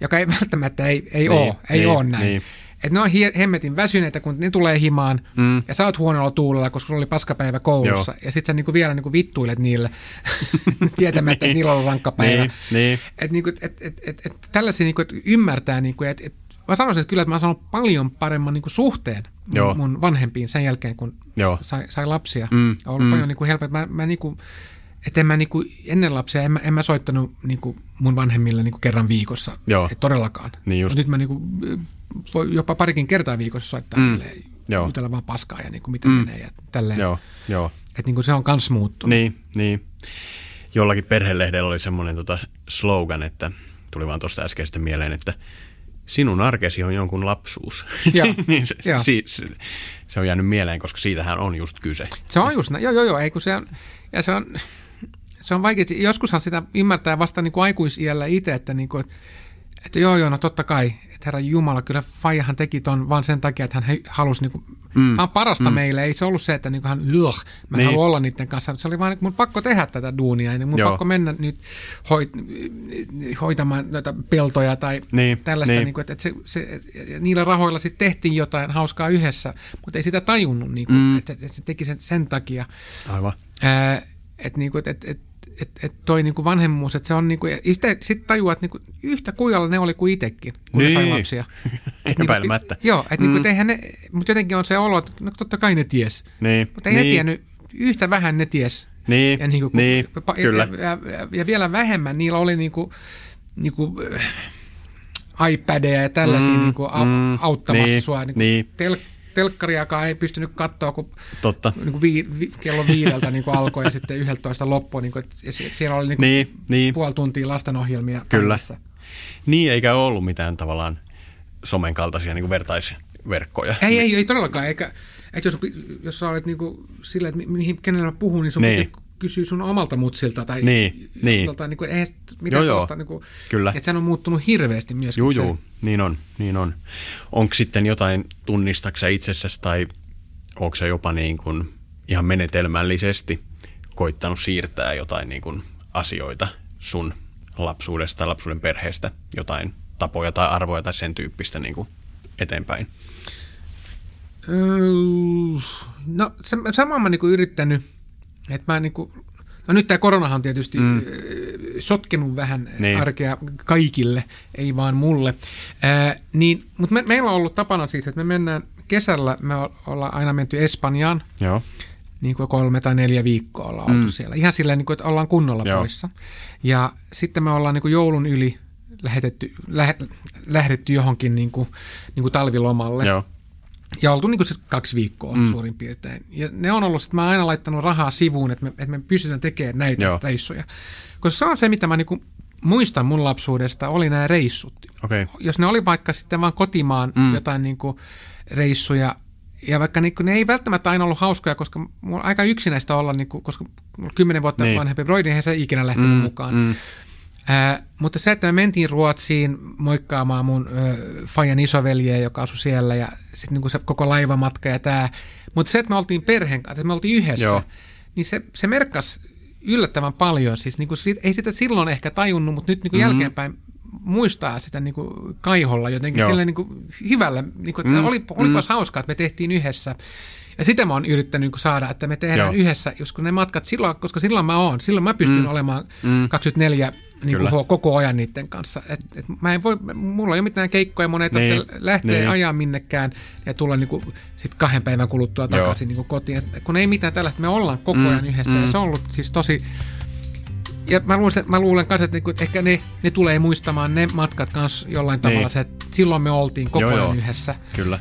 Joka ei [LAUGHS] välttämättä ei, ei Niin, ole, ei niin, ole näin. niin. että ne on hemmetin väsyneitä, kun ne tulee himaan, mm. ja sä oot huonolla tuulella, koska sulla oli paskapäivä koulussa, Joo. ja sit sä niinku vielä niinku vittuilet niille, [LAUGHS] tietämättä, että niillä on rankka päivä. Niin, niin. Et, niinku, et, et, et, et, et tällaisia niinku, et ymmärtää, niinku, että et, mä sanoisin, että kyllä, että mä oon saanut paljon paremman niinku, suhteen Joo. mun, vanhempiin sen jälkeen, kun Joo. sai, sai lapsia. Mm, on ollut mm. mm. paljon niinku, helpompi. Mä, mä niinku, että en mä niinku, ennen lapsia, en mä, en mä soittanut niinku, mun vanhemmille niinku, kerran viikossa. Joo. Et todellakaan. Niin just. Mut nyt mä niinku, voi jopa parikin kertaa viikossa soittaa Mm. niille, Joo. jutella vaan paskaa ja niinku, miten Mm. menee ja tälleen. Joo, joo. Että niinku, se on kans muuttunut. Niin, niin. Jollakin perhelehdellä oli semmoinen tota slogan, että tuli vaan tuosta äskeisestä mieleen, että sinun arkesi on jonkun lapsuus. [LAUGHS] [LAUGHS] Niin se, joo. si, se, se on jäänyt mieleen, koska siitähän on just kyse. Se on just näin. Joo, joo, joo. Ei, kun se on, ja se on, se on vaikea. Joskushan sitä ymmärtää vasta niin kuin aikuisiällä itse, että, niin kuin, että, että joo, joo, no totta kai, että herra Jumala, kyllä Fajahan teki ton vaan sen takia, että hän halusi niin kuin, mm. vaan parasta mm. meille. Ei se ollut se, että niin kuin hän, Ugh, mä Niin. niin. haluan olla niiden kanssa. Se oli vaan, että mun pakko tehdä tätä duunia, niin mun Joo. pakko mennä nyt hoit, hoitamaan noita peltoja tai Niin, tällaista, niin. niin. kuin, että, että se, se, niillä rahoilla sitten tehtiin jotain hauskaa yhdessä, mutta ei sitä tajunnut, niin kuin, mm. että, että se teki sen sen takia. Aivan. Ää, että niinku, et, et, et, et, et toi niinku vanhemmuus, että se on niinku, yhtä, sit tajuaa, että niinku, yhtä kujalla ne oli kuin itsekin, kun niin. ne sai Niin. lapsia. [LAUGHS] Et Epäilemättä. Niinku, joo, että mm. niinku, eihän ne, mutta jotenkin on se olo, että no totta kai ne ties. Niin, Mutta ei niin. ne tiennyt, yhtä vähän ne ties. Niin, ja, niinku, niin, pa- kyllä. Ja, ja, ja, vielä vähemmän niillä oli niinku, niinku, äh, iPadeja ja tällaisia Mm, niinku, mm, mm, auttamassa niin, sua. Niinku, niin. tel, telkkariakaan ei pystynyt katsoa, kun Totta. niin kuin vii, vi, kello viideltä niin kuin alkoi ja sitten yhdeltoista loppui. Niin kuin, että siellä oli niin kuin Niin, niin. puoli tuntia lastenohjelmia Kyllä. päivässä. Niin, eikä ollut mitään tavallaan somen kaltaisia niin vertaisverkkoja. Ei, ei, ei todellakaan. Eikä, että jos, jos sä olet niin kuin silleen, että mi- mihin, kenellä mä puhun, niin sun Niin. niin. Kysyä sun omalta mutsilta tai Niin, niin. joltain, niin kuin, eihän mitään Joo, joo. tuosta. Niin kuin, Kyllä. Että sehän on muuttunut hirveästi. Juu, se. juu, niin on, niin on. Onko sitten jotain, tunnistaksä itsessäsi tai onko se jopa niin kuin ihan menetelmällisesti koittanut siirtää jotain niin kuin asioita sun lapsuudesta tai lapsuuden perheestä, jotain tapoja tai arvoja tai sen tyyppistä niin kuin eteenpäin? Öö, No se, samaa mä niinku yrittänyt, että mä niinku, no nyt tämä koronahan on tietysti mm. sotkenut vähän Niin. niin. arkea kaikille, ei vaan mulle. Ää, niin, mutta me, meillä on ollut tapana siis, että me mennään kesällä, me ollaan aina menty Espanjaan, Joo. niin kuin kolme tai neljä viikkoa ollaan oltu siellä. Ihan silleen, niin kuin, että ollaan kunnolla Joo. poissa. Ja sitten me ollaan niin kuin joulun yli lähetetty, lähe, lähdetty johonkin niin kuin, niin kuin talvilomalle. Joo. Ja oltu niin kuin se kaksi viikkoa mm. suurin piirtein. Ja ne on ollut, että mä oon aina laittanut rahaa sivuun, että me, että me pystytään tekemään näitä Joo. Reissuja. Koska se on se, mitä mä niin kuin muistan mun lapsuudesta, oli nämä reissut. Okay. Jos ne oli vaikka sitten vaan kotimaan mm. jotain niin kuin reissuja, ja vaikka niin kuin, ne ei välttämättä aina ollut hauskoja, koska mulla on aika yksinäistä olla, niin kuin, koska mulla kymmenen vuotta Niin. niin. vanhempi broidi, eihän se ikinä lähtenyt mm. mukaan. Mm. Ää, mutta se, että me mentiin Ruotsiin moikkaamaan mun ö, Fajan isoveljeä, joka asui siellä, ja sitten niinku se koko laivamatka ja tämä. Mutta se, että me oltiin perheen kanssa, että me oltiin yhdessä, Joo. Niin se, se merkkasi yllättävän paljon. Siis niinku sit, ei sitä silloin ehkä tajunnut, mutta nyt niinku mm-hmm. jälkeenpäin muistaa sitä niinku kaiholla jotenkin Joo. silleen niinku hyvällä. Niinku, että Mm, mm, oli, olipas mm. hauskaa, että me tehtiin yhdessä. Ja sitä mä oon yrittänyt niinku saada, että me tehdään Joo. Joo. yhdessä, jos kun ne matkat, silloin, koska silloin mä oon, silloin mä pystyn mm. olemaan mm. 24 niin kuin koko ajan niiden kanssa. Et, et mä en voi, mulla ei ole mitään keikkoja, mun ei Niin, tarvitse lähteä niin. ajaa minnekään ja tulla niin kuin, sit kahden päivän kuluttua takaisin niin kuin kotiin. Et, kun ei mitään tällaista, me ollaan koko Mm, ajan yhdessä mm. ja se on ollut siis tosi... Ja mä luulen, mä luulen kanssa, että, niinku, että ehkä ne, ne tulee muistamaan ne matkat kanssa jollain Niin. tavalla se, että silloin me oltiin koko Joo, ajan joo. yhdessä. Kyllä.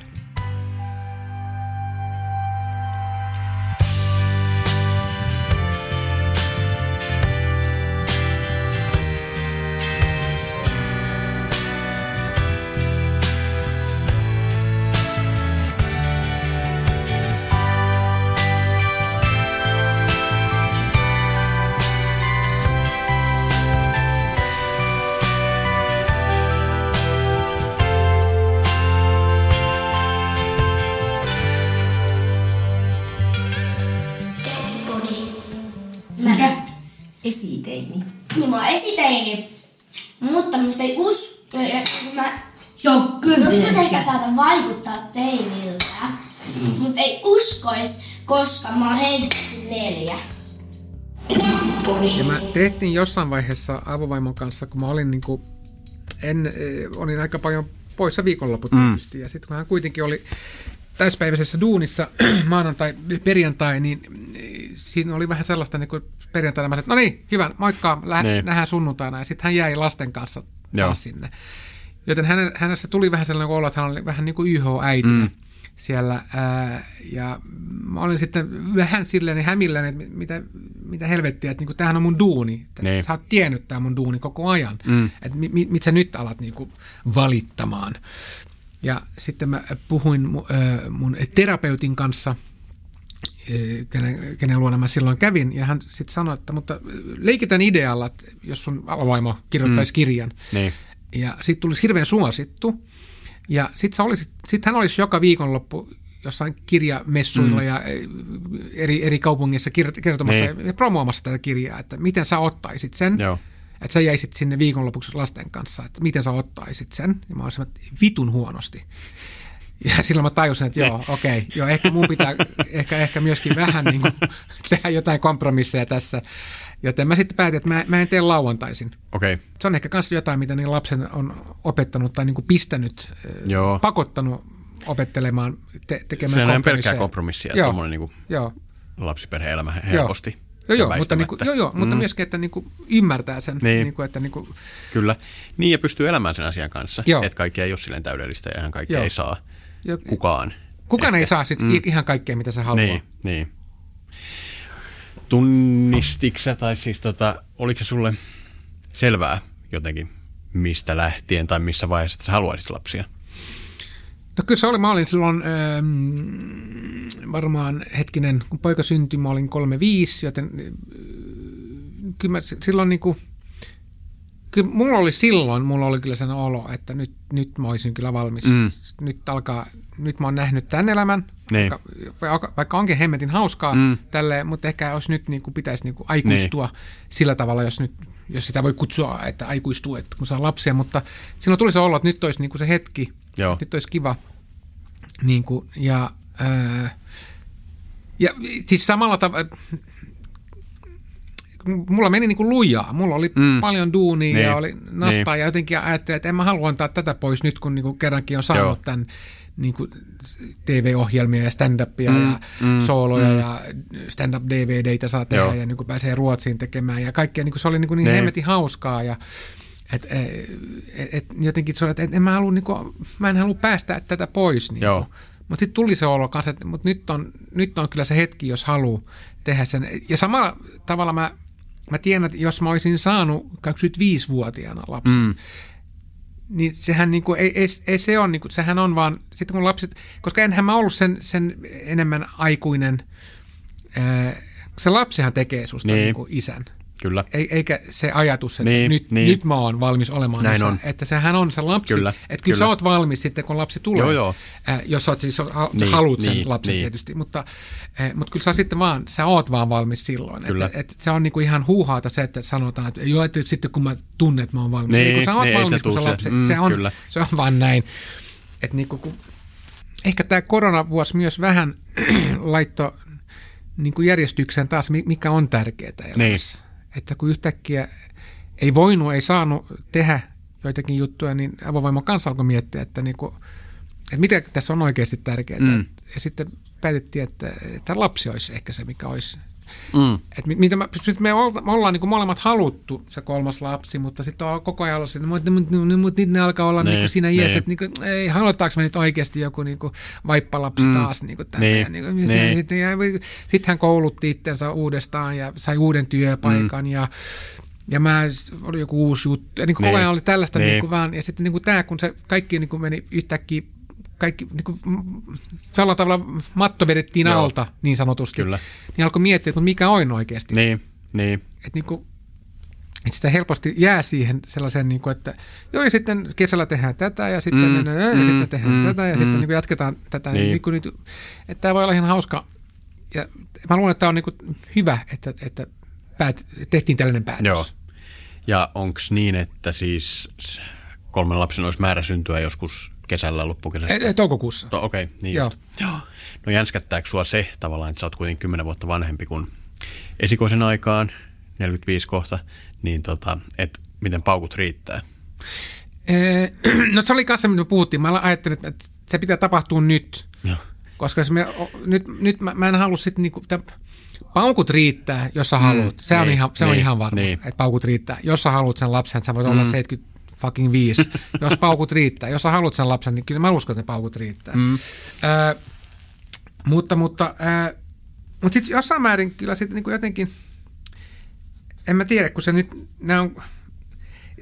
Mä tehtiin jossain vaiheessa avovaimon kanssa, kun mä olin niinku, en, eh, olin aika paljon poissa viikonloput tietysti. Ja sitten kun hän kuitenkin oli täyspäiväisessä duunissa [CLEARS THROAT] maanantai, perjantai, niin eh, siinä oli vähän sellaista niin kuin perjantaina. Mä sanoin, että no niin, hyvä, moikka, lä- Niin. nähdään sunnuntaina. Ja sitten hän jäi lasten kanssa Joo. sinne. Joten hänessä tuli vähän sellainen olo, että hän oli vähän niin kuin YH-äitinä mm. Siellä. Ää, ja mä olin sitten vähän silleen hämilläni, että mitä, mitä helvettiä, että niin tämähän on mun duuni. Että Niin. Sä oot tiennyt tämä mun duuni koko ajan. Mm. Että mi, mi, mit sä nyt alat niin kuin valittamaan. Ja sitten mä puhuin mu- ö, mun terapeutin kanssa, kenen, kenen luona mä silloin kävin, ja hän sitten sanoi, että mutta leikitään idealla, että jos sun avovaimo kirjoittaisi mm. kirjan, Niin. ja sitten tulisi hirveän suosittu, ja sitten sit hän olisi joka viikonloppu jossain kirjamessuilla mm. ja eh, eri, eri kaupungeissa kertomassa Niin. ja promoomassa tätä kirjaa, että miten sä ottaisit sen. Joo. Että sä jäisit sinne viikonlopuksi lasten kanssa, että miten sä ottaisit sen. Ja mä olisin, että vitun huonosti. Ja silloin mä tajusin, että joo, okei, okay, joo, ehkä mun pitää ehkä, ehkä myöskin vähän niin kuin, [LAUGHS] tehdä jotain kompromisseja tässä. Joten mä sitten päätin, että mä, mä en tee lauantaisin. Okei. Okay. Se on ehkä myös jotain, mitä niin lapsen on opettanut tai niin kuin pistänyt, Joo. pakottanut opettelemaan, te, tekemään Se on pelkkää kompromisseja. kompromissia, Joo, tuommoinen niin joo. lapsiperhe-elämä helposti. Joo, ja joo, mutta, niin kuin, joo, joo, mutta Mm. myöskin, että niin kuin ymmärtää sen. Niin. Niin kuin, että niin kuin, Kyllä. Niin, ja pystyy elämään sen asian kanssa. Joo. Että kaikki ei ole silleen täydellistä ja ihan kaikki Joo. ei saa jo, kukaan. kukaan Ehkä. ei saa sit mm. ihan kaikkea, mitä se haluaa. Niin, niin. Tunnistitko sä, tai siis tota, oliko se sulle selvää jotenkin, mistä lähtien tai missä vaiheessa sä haluaisit lapsia? No kyllä se oli, mä olin silloin ähm, varmaan hetkinen, kun poika syntyi, mä olin 35, joten äh, kyllä mä silloin niin kuin, kyllä mulla oli silloin, mulla oli kyllä sen olo, että nyt, nyt mä olisin kyllä valmis. Mm. Nyt alkaa, nyt mä oon nähnyt tämän elämän, Niin. vaikka, vaikka- onkin hemmetin hauskaa, Mm. tälleen, mutta ehkä olisi nyt niin kuin, pitäisi niin kuin aikuistua sillä tavalla, jos nyt jos sitä voi kutsua, että aikuistuu, että kun saa lapsia, mutta silloin tuli se olo, että nyt olisi niin kuin se hetki, Joo. nyt olisi kiva. Niin kuin, ja, ää, ja siis samalla tavalla, mulla meni niin kuin lujaa. Mulla oli Mm. paljon duunia Niin. ja oli nastaa Niin. ja jotenkin ajattelin, että en mä halua antaa tätä pois nyt, kun niin kuin kerrankin on saanut Joo. tämän niin kuin TV-ohjelmia ja stand-upia Mm, ja mm, sooloja mm. ja stand-up-DVDitä saa tehdä Joo. ja niin kuin pääsee Ruotsiin tekemään ja kaikkea. Niin kuin se oli niin, kuin niin hemmetin hauskaa ja et, et, et, jotenkin se oli, että et, en mä, halua, niin kuin, mä en halua päästää tätä pois. Niin Joo. Mutta sitten tuli se olo kanssa, että mutta nyt, on, nyt on kyllä se hetki, jos haluaa tehdä sen. Ja samalla tavalla mä, mä tiedän, että jos mä olisin saanut 25-vuotiaana lapsen, mm. niin sehän niinku, ei, ei, ei se on, niinku, sehän on vaan, sitten kun lapset, koska enhän mä ollut sen, sen enemmän aikuinen, ää, se lapsihan tekee susta Niin. niin. niinku isän. Kyllä. Ei, eikä se ajatus, että Niin, niin, nyt, niin. niin. nyt mä oon valmis olemaan Näin isä. on. Että sehän on se lapsi. Kyllä, Että kyllä, kyllä. sä oot valmis sitten, kun lapsi tulee. Joo, joo. Äh, jos sä oot siis, ha, Niin, niin, haluat sen niin, lapsen niin. tietysti. Mutta, äh, mutta kyllä sä sitten vaan, sä oot vaan valmis silloin. Kyllä. Että, että se on niinku ihan huuhaata se, että sanotaan, että joo, että sitten kun mä tunnen, että mä oon valmis. Niin, Eli kun sä oot niin, valmis, se kun sä se- lapsi, mm, se, on, kyllä. se on vaan näin. Että niinku, kun, ehkä tämä koronavuosi myös vähän [CLEARS THROAT] laittoi niin kuin järjestykseen taas, mi- mikä on tärkeää elämässä. Niin. Että kun yhtäkkiä ei voinut, ei saanut tehdä joitakin juttuja, niin avovaimon kanssa alkoi miettiä, että, niin kuin, että mitä tässä on oikeasti tärkeää. Mm. Mm. Ja sitten päätettiin, että, että lapsi olisi ehkä se, mikä olisi. Mm. Että mit- mitä mä, me, olla, me ollaan niin molemmat haluttu se kolmas lapsi, mutta sitten on koko ajan ollut se, että mutta, mutta, mutta nyt ne alkaa olla Niin, niin, niin siinä iässä, niin. että niin kuin, ei, halutaanko me nyt oikeasti joku niin kuin vaippalapsi Mm. taas niin kuin tänne. Niin, niin niin. se, sitten, ja, sitten hän koulutti itsensä uudestaan ja sai uuden työpaikan mm. ja ja mä, oli joku uusi juttu, ja niin kuin Niin. koko ajan oli tällaista Niin. niin. Niin kuin vaan, ja sitten niin kuin tämä, kun se kaikki niin kuin meni yhtäkkiä, kaikki niin kuin, tällä tavalla matto vedettiin Joo. alta niin sanotusti, Kyllä. niin alkoi miettiä, että mikä on oikeasti. Niin, niin. Että niin kuin, että sitä helposti jää siihen sellaiseen, niin kuin, että joo, ja sitten kesällä tehdään tätä, ja sitten, Mm, mennään, ja mm, sitten tehdään mm, tätä, ja mm. sitten niin kuin jatketaan tätä. Niin. Niin. Niin kuin, nyt, että tämä voi olla ihan hauska. Ja mä luulen, että tämä on niin kuin hyvä, että, että päät, tehtiin tällainen päätös. Joo. Ja onko niin, että siis kolmen lapsen olisi määrä syntyä joskus kesällä loppukesästä. E- e- toukokuussa. To, Okei, okay, niin Joo. just. Joo. No jänskättääkö sua se tavallaan, että sä oot kuitenkin 10 vuotta vanhempi kuin esikoisen aikaan, 45 kohta, niin tota, että miten paukut riittää? Ee, [CLEARS THROAT] No se oli kanssa, mitä me puhuttiin. Mä ajattelin, että se pitää tapahtua nyt. Joo. Koska jos me, nyt, nyt mä, mä en halua sitten niinku, paukut riittää, jos sä haluat. Se, on, niin, ihan, se on niin, ihan varma, niin. että paukut riittää. Jos sä haluat sen lapsen, sä voit olla 70 fucking 5. [LAUGHS] jos paukut riittää. Jos sä haluat sen lapsen, niin kyllä mä uskon, että ne paukut riittää. Mm. Ö, mutta, mutta, mutta sitten jossain määrin kyllä sitten niinku jotenkin, en mä tiedä, kun se nyt, nämä on,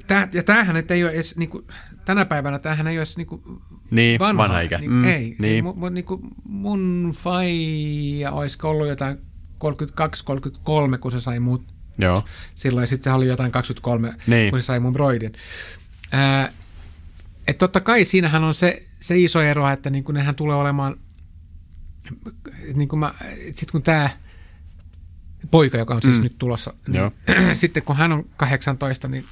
tää, ja tämähän nyt ei ole edes, niinku, tänä päivänä tämähän ei ole edes niinku Niin, vanha, vanha ikä. Niin, Mm, ei, niin. niin. Mun, mun, niin mun faija olisiko ollut jotain 32-33, kun se sai mut Joo. silloin, sitten se oli jotain 23, Niin. kun se sai mun broidin. Ää, et totta kai siinähän on se, se iso ero, että niin kuin nehän tulee olemaan, niin kuin mä, sit kun tämä poika, joka on siis mm. nyt tulossa, niin, Joo. [CLEARS THROAT] sitten kun hän on 18, niin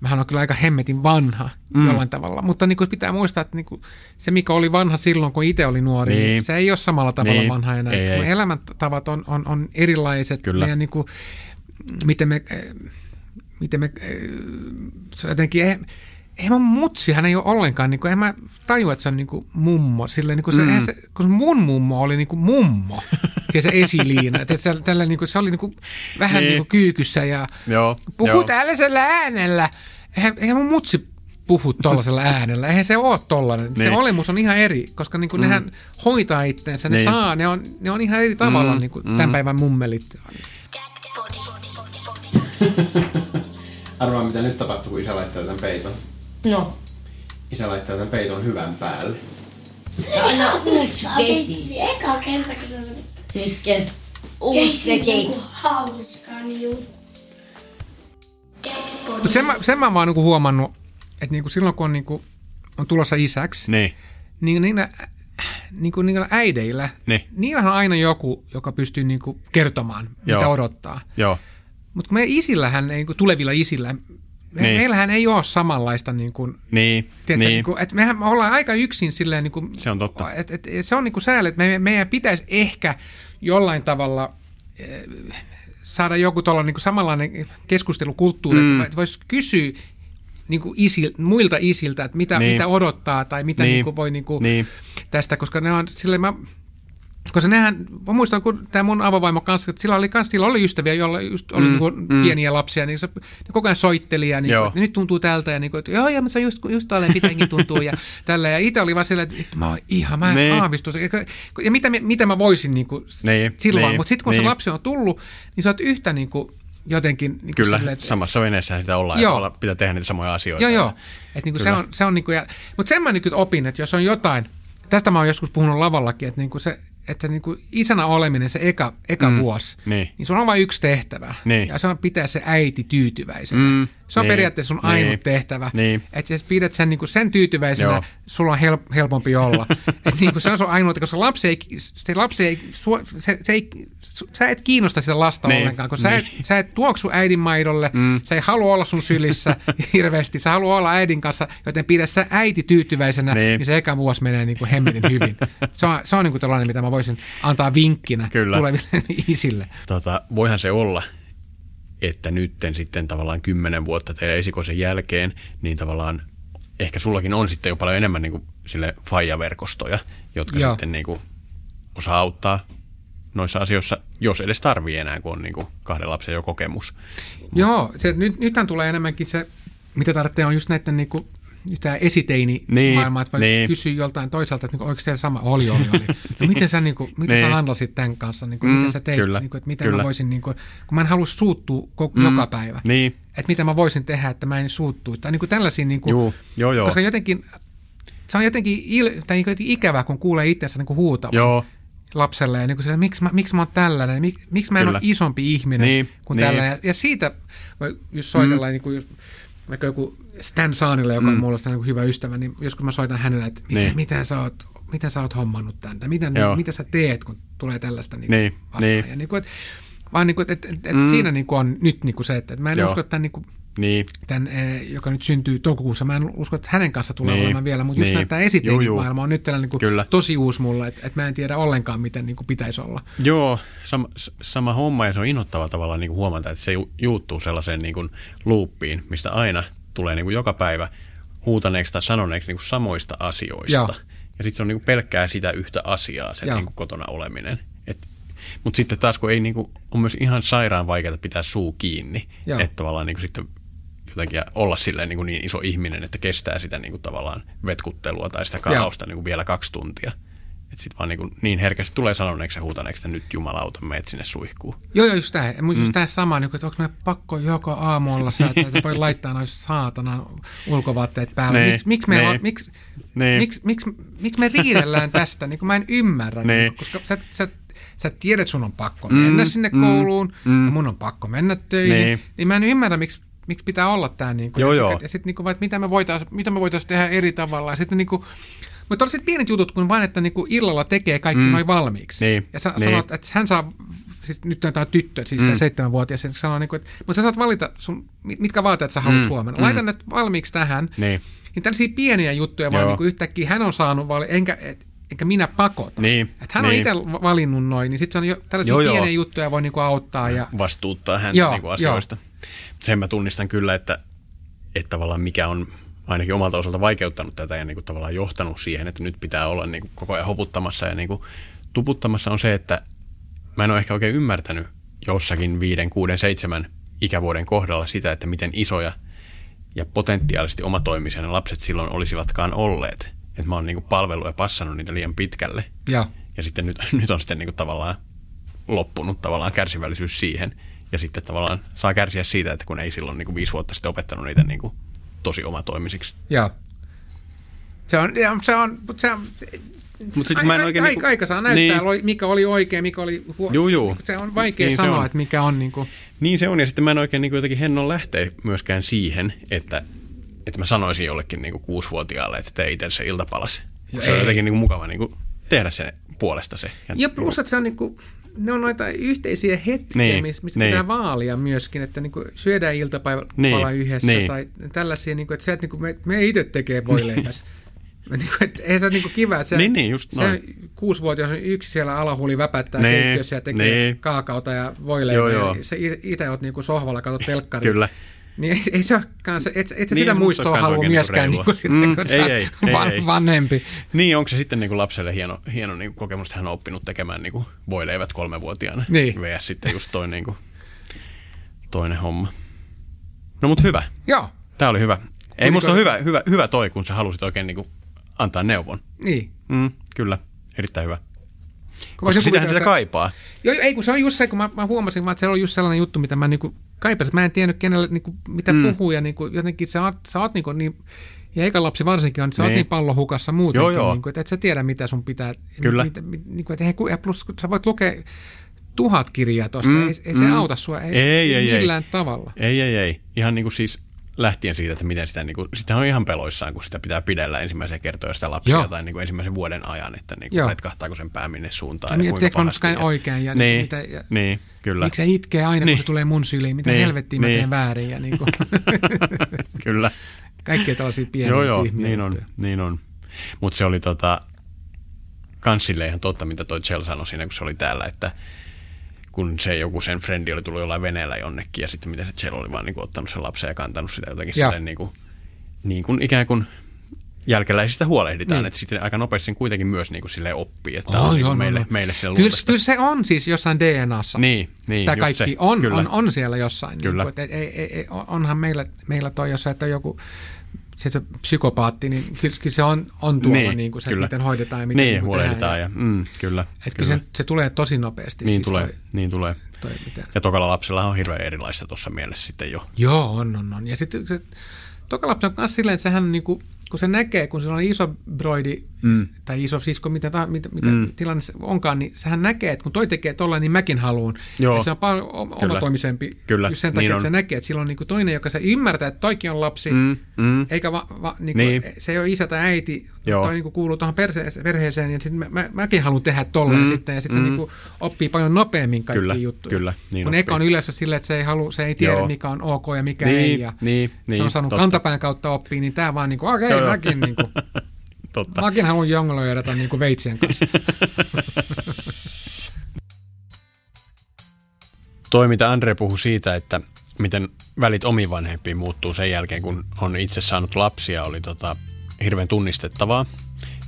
mähän on kyllä aika hemmetin vanha mm. jollain tavalla. Mutta niin kuin pitää muistaa, että niin kuin se, mikä oli vanha silloin, kun itse oli nuori, niin. Niin. se ei ole samalla tavalla Niin. vanha enää. Ei, ei. Elämäntavat on, on, on erilaiset. Kyllä. Meidän niin kuin, miten me, eh, miten me eh, se jotenkin, eihän mun mutsi, hän ei ole ollenkaan, niin kuin, en mä tajua, että se on niin kuin mummo. Silleen, niin kuin se, mm. se, kun mun mummo oli niin kuin mummo, [LAUGHS] ja se esiliina. että se, tällä, niin kuin, se oli niin kuin, vähän niin. Niin. kuin kyykyssä ja Joo, puhuu joo. tällaisella äänellä. Eihän, eihän mun mutsi puhu tollaisella [LAUGHS] äänellä. Eihän se ole tollainen. Niin. Se olemus on ihan eri, koska niin kuin mm. nehän hoitaa itteensä, ne Niin. saa, ne on, ne on ihan eri tavalla Mm, niin kuin tämän päivän mummelit. Arvaa mitä nyt tapahtuu, kun isä laittaa tämän peiton. No. Isä laittaa tämän peiton hyvän päälle. Anna uusi vesi. Eka kerta, kun se Sitten uusi vesi. joku hauskan juttu. Mutta sen, mä- sen mä vaan niinku huomannut, että niinku silloin kun on, niinku, on tulossa isäksi, Niin. niin niillä, niinku niillä äideillä, Niin. niillähän on aina joku, joka pystyy niinku kertomaan, Joo. mitä odottaa. Joo. Mutta meidän isillähän, niinku, tulevilla isillä, me, Niin. niin. meillähän ei ole samanlaista, niinku, Niin. tiedätkö, niin. niinku, että mehän me ollaan aika yksin silleen, niinku, Se on totta. Et, et, se on niinku sääli, että me, meidän pitäisi ehkä jollain tavalla eh, saada joku tuolla niinku samanlainen keskustelukulttuuri, Mm. että voisi kysyä niinku isil, muilta isiltä, että mitä, Niin. mitä odottaa tai mitä Niin. niinku voi niinku Niin. tästä, koska ne on silleen, mä, koska nehän, mä muistan, kun tämä mun avovaimo kanssa, että sillä oli, kans, sillä oli ystäviä, joilla just oli mm, niinku mm. pieniä lapsia, niin se ne koko ajan soitteli ja, niinku, Joo. että nyt tuntuu tältä ja niinku, että joo, ja se just, just tolleen pitääkin tuntuu ja [LAUGHS] tällä. Ja itse oli vaan silleen, että mä oon ihan, mä en Niin. aavistu. Ja mitä, mitä mä voisin niinku, s- Niin, silloin, niin, mutta sitten kun se niin. lapsi on tullut, niin sä oot yhtä niinku, jotenkin niin Kyllä, silleen, että, samassa veneessä sitä ollaan Joo. ja olla, pitää tehdä niitä samoja asioita. Joo, joo. Et niinku se Kyllä. on, se on niinku, ja, mutta sen mä nyt opin, että jos on jotain, tästä mä oon joskus puhunut lavallakin, että niinku se, että niinku isänä oleminen se eka, eka mm, vuosi, niin. niin sulla on vain yksi tehtävä. Niin. Ja se on pitää se äiti tyytyväisenä. Mm, se on niin, periaatteessa sun ainut niin, tehtävä. niin. Että jos pidät sen, niinku sen tyytyväisenä, Joo. sulla on help, helpompi olla. [LAUGHS] Et niinku se on sun ainut, koska lapsi ei, se lapsi ei, se, se ei sä et kiinnosta sitä lasta Niin, ollenkaan, kun sä, et, niin. sä et tuoksu äidin maidolle, mm. sä ei halua olla sun sylissä [LAUGHS] hirveästi, sä haluaa olla äidin kanssa, joten pidä sä äiti tyytyväisenä, niin, Niin. niin se eka vuosi menee niin kuin hemmetin hyvin. Se on, se on niin kuin tällainen, mitä mä voisin antaa vinkkinä Kyllä. tuleville [LAUGHS] isille. Tota, voihan se olla, että nytten sitten tavallaan kymmenen vuotta teidän esikoisen jälkeen, niin tavallaan ehkä sullakin on sitten jo paljon enemmän niin kuin sille faijaverkostoja, jotka Joo. sitten niin kuin osaa auttaa noissa asioissa, jos edes tarvii enää, kun on niin kuin kahden lapsen jo kokemus. Joo, se, nyt, nythän tulee enemmänkin se, mitä tarvitsee on just näiden niin kuin, tämä esiteini Niin, maailma, että niin. kysyä joltain toiselta, että niin oliko teillä sama, oli, oli, oli. No miten sä, niin kuin, miten Niin. sä handlasit tämän kanssa, niin kuin, Mm, miten sä teit, kyllä, niin kuin, että miten kyllä. mä voisin, niin kuin, kun mä en halua suuttua koko, joka päivä, Niin, että mitä mä voisin tehdä, että mä en suuttuisi, tai niin kuin tällaisia, niin kuin, Juu, joo, joo. koska jotenkin, se on jotenkin, il, tai niin kuin jotenkin ikävää, kun kuulee itsensä niin kuin huutavan joo, lapselle, ja niin kuin se, miksi, mä, miksi mä oon tällainen, mik, miksi mä en Kyllä. ole isompi ihminen Niin, kuin niin. tällainen. Ja, ja siitä voi just soitella, mm. niin kuin, jos, vaikka joku Stan Saanille, joka on Mm. mulle sellainen hyvä ystävä, niin joskus mä soitan hänelle, että miten, Niin. miten, sä, oot, miten sä oot hommannut tämän, tai miten, Joo. mitä sä teet, kun tulee tällaista niin Niin, vastaan. niin. Ja niin kuin, että, vaan niin kuin, että, että, että Mm. siinä niin kuin on nyt niin kuin se, että, että mä en Joo. usko, että tämän niin kuin, Niin, tämän, eh, joka nyt syntyy toukokuussa. Mä en usko, että hänen kanssa tulee Niin. olemaan vielä, mutta just Niin. tämä esiteinimaailma on nyt tällainen niin kuin Kyllä. tosi uusi mulle, että, että mä en tiedä ollenkaan, miten niin kuin pitäisi olla. Joo, sama, sama homma ja se on innoittava tavallaan niin kuin huomata, että se ju- juuttuu sellaiseen niin kuin looppiin, mistä aina tulee niin kuin joka päivä huutaneeksi tai sanoneeksi niin kuin samoista asioista. Joo. Ja sitten se on niin kuin pelkkää sitä yhtä asiaa, se niin kuin kotona oleminen. Mutta sitten taas, kun ei niin kuin, on myös ihan sairaan vaikeaa pitää suu kiinni, Joo. että tavallaan niin kuin sitten jotenkin olla silleen niin, kuin niin iso ihminen, että kestää sitä niin kuin tavallaan vetkuttelua tai sitä kaaosta niin kuin vielä kaksi tuntia. Että sitten vaan niin, kuin niin herkästi tulee sanoneeksi ja huutaneeksi, että nyt jumalauta, meet sinne suihkuun. Joo, joo, just tämä. Mutta just tämä sama, niin kuin, että onko meidän pakko joka aamu olla että voi [LAUGHS] laittaa noin saatanan ulkovaatteet päälle. Niin, Miksi miks meillä niin. on, miksi, Niin. miksi, miksi, miksi me riidellään tästä? Niin kuin mä en ymmärrä, Niin. niin. koska sä, sä, sä tiedät, että sun on pakko mennä sinne kouluun mm. ja mun on pakko mennä töihin. Niin, niin mä en ymmärrä, miksi miksi pitää olla tämä niin kuin, Joo, ja, joo. ja sitten niin että mitä me voitaisiin mitä me voitais tehdä eri tavalla. Ja sitten niin kuin, mutta on sitten pienet jutut, kun vain, että niin kuin illalla tekee kaikki mm. noin valmiiksi. Niin, Ja sä niin. sanot, että hän saa, siis nyt on tämä tyttö, siis tämä seitsemänvuotias, ja se sanoo, niin kuin, että, mutta sä saat valita, sun, mitkä vaatteet sä haluat mm. huomenna. Laita ne valmiiksi tähän. Niin. Niin tällaisia pieniä juttuja vaan Joo. niin kuin yhtäkkiä hän on saanut, vali, enkä, et, enkä minä pakota. Niin, Että hän on niin. itse valinnut noin, niin sitten se on jo, tällaisia Joo, joo, joo. pieniä juttuja voi niin kuin auttaa. Ja, vastuuttaa häntä Joo, niin kuin asioista. Sen mä tunnistan kyllä, että, että tavallaan mikä on ainakin omalta osalta vaikeuttanut tätä ja niin kuin tavallaan johtanut siihen, että nyt pitää olla niin kuin koko ajan hoputtamassa ja niin kuin tuputtamassa on se, että mä en ole ehkä oikein ymmärtänyt jossakin viiden, kuuden, seitsemän ikävuoden kohdalla sitä, että miten isoja ja potentiaalisesti omatoimisia ne lapset silloin olisivatkaan olleet. Että mä oon niin kuin palvellut ja passannut niitä liian pitkälle. ja, Ja sitten nyt, [LAUGHS] nyt on sitten niin kuin tavallaan loppunut tavallaan kärsivällisyys siihen. Ja sitten tavallaan saa kärsiä siitä, että kun ei silloin niin kuin viisi vuotta sitten opettanut niitä niin kuin tosi omatoimisiksi. ja. Se on, ja se on, mutta se on, Mut sit mä en oikein ai- niinku- aika saa näyttää, Niin. niin. mikä oli oikein, mikä oli huono. Juu, juu. Se on vaikea Niin sanoa, että mikä on niin kuin, Niin se on, ja sitten mä en oikein niin kuin jotenkin hennon lähteä myöskään siihen, että, että mä sanoisin jollekin niin kuin kuusivuotiaalle, että tee itse se iltapalas. Ja se on jotenkin niin kuin mukava niin kuin tehdä sen puolesta se. Ja plus, että se on niinku, ne on noita yhteisiä hetkiä, Niin, niin, mistä niin. pitää vaalia myöskin, että niinku syödään iltapäivä Niin, niin, yhdessä niin. niin. tai tällaisia, niinku, että se, että niinku me, me itse tekee voileipäs. [LAUGHS] niinku, että ei se ole niinku kiva, että se, Niin, niin, just se noin. kuusivuotias on yksi siellä alahuuli väpättää Niin, keittiössä ja tekee niin. niin. kaakaota ja voileipää. Joo, joo. Ja se itse oot niinku sohvalla, katsot telkkaria. Kyllä. Niin ei, ei se olekaan se, et, et Niin, sitä muistoa halua oikein myöskään niinku niinku sitten, Mm, ei, ei, ei, van, ei. vanhempi. Niin, onko se sitten niin kuin lapselle hieno, hieno niin kuin kokemus, että hän on oppinut tekemään niin kuin voileivät kolmevuotiaana. Niin. VS sitten just toinen, niin kuin, toinen homma. No mut hyvä. Joo, Tämä oli hyvä. Ei Oliko- musta hyvä, hyvä, hyvä toi, kun sä halusit oikein niin kuin antaa neuvon. niin. Mm, kyllä, erittäin hyvä. Kun Koska sitähän sitä kaipaa. Joo, ei kun se on just se, kun mä, mä huomasin että se on just sellainen juttu, mitä mä niinku kaipasin. Mä en tiennyt kenelle niinku, mitä mm. puhuu ja niinku, jotenkin sä oot, sä oot niinku niin, ja eikä lapsi varsinkin on, sä oot Niin. niin pallohukassa muutenkin, Joo, joo. Niinku, että et sä tiedä mitä sun pitää. Kyllä. Mit, niinku, et, eihän ku- ja plus sä voit lukea tuhat kirjaa tosta, Mm, ei, ei se mm. auta sua, ei, Ei, ei, ei. millään tavalla. Ei, ei, ei. Ihan niin kuin siis lähtien siitä, että miten sitä, niin kuin, sitä on ihan peloissaan, kun sitä pitää pidellä ensimmäisiä kertoja sitä lapsia Joo. tai niin kuin ensimmäisen vuoden ajan, että niin kuin, letkahtaako sen pää minne suuntaan. Niin, ja kuinka teekö mä nyt pahasti. kaiken oikein ja niin, mitä- ja- niin, kyllä. Miksi se itkee aina, Niin. kun se tulee mun syliin? Mitä Niin, helvettiä mä niin. teen väärin? Ja niinku, [LAUGHS] kyllä. kaikkea tällaisia pieniä joo, joo, niin on, niin on. Mutta se oli tota, kans silleen ihan totta, mitä toi Chell sanoi siinä, kun se oli täällä, että kun se joku sen frendi oli tullut jollain veneellä jonnekin ja sitten miten se Chell oli vaan niin kuin, ottanut sen lapsen ja kantanut sitä jotenkin Joo. silleen niin kuin, niin kuin ikään kuin jälkeläisistä huolehditaan, Niin. niin. että sitten aika nopeasti sen kuitenkin myös niin kuin silleen oppii, että Oh, on niin kuin meille, no. meille siellä Kyllä, luontaista. kyllä se on siis jossain DNAssa. Niin, niin, Tämä kaikki se. on, Kyllä. on, on siellä jossain. Kyllä. Niin kuin, että ei, ei, ei, onhan meillä, meillä toi jossain, että joku se, se psykopaatti, niin kyllä, se on, on tuolla niin, niin kuin se, kyllä. miten hoidetaan ja miten niin, niin kuin huolehditaan tehdään. ja, mm, kyllä, Että kyllä. se, se tulee tosi nopeasti. niin siis tulee, Toi, niin tulee. toi, mitä. Ja tokalla lapsella on hirveän erilaista tuossa mielessä sitten jo. Joo, on, on, on. Ja sitten se toka lapsi on myös silleen, että sehän on niinku kun se näkee, kun sillä on iso broidi mm. tai iso sisko, mitä, ta, mitä, mitä mm. tilanne se onkaan, niin sehän näkee, että kun toi tekee tolla, niin mäkin haluan. Joo. Ja se on paljon omatoimisempi Kyllä, just sen takia, niin että on. se näkee, että sillä on niinku toinen, joka se ymmärtää, että toikin on lapsi, Mm, mm. eikä va, va, niinku, Niin. se ei ole isä tai äiti, Joo. toi niinku kuuluu tuohon perse- perheeseen, ja sitten mä, mä, mäkin haluan tehdä tolleen Mm, sitten, ja sitten mm. se niinku oppii paljon nopeammin kaikkia Kyllä, juttuja. kyllä, niin kun oppii. eka on yleensä silleen, että se ei, halua, se ei tiedä, Joo. mikä on ok ja mikä Niin, ei, ja niin, se niin, on saanut totta. kantapään kautta oppia, niin tämä vaan niinku, okei, Joo, joo. mäkin niinku, [LAUGHS] Totta. Mäkin haluan jongloida niin kuin veitsien kanssa. [LAUGHS] Toi, mitä Andre puhui siitä, että miten välit omiin vanhempiin muuttuu sen jälkeen, kun on itse saanut lapsia, oli tota, hirveän tunnistettavaa.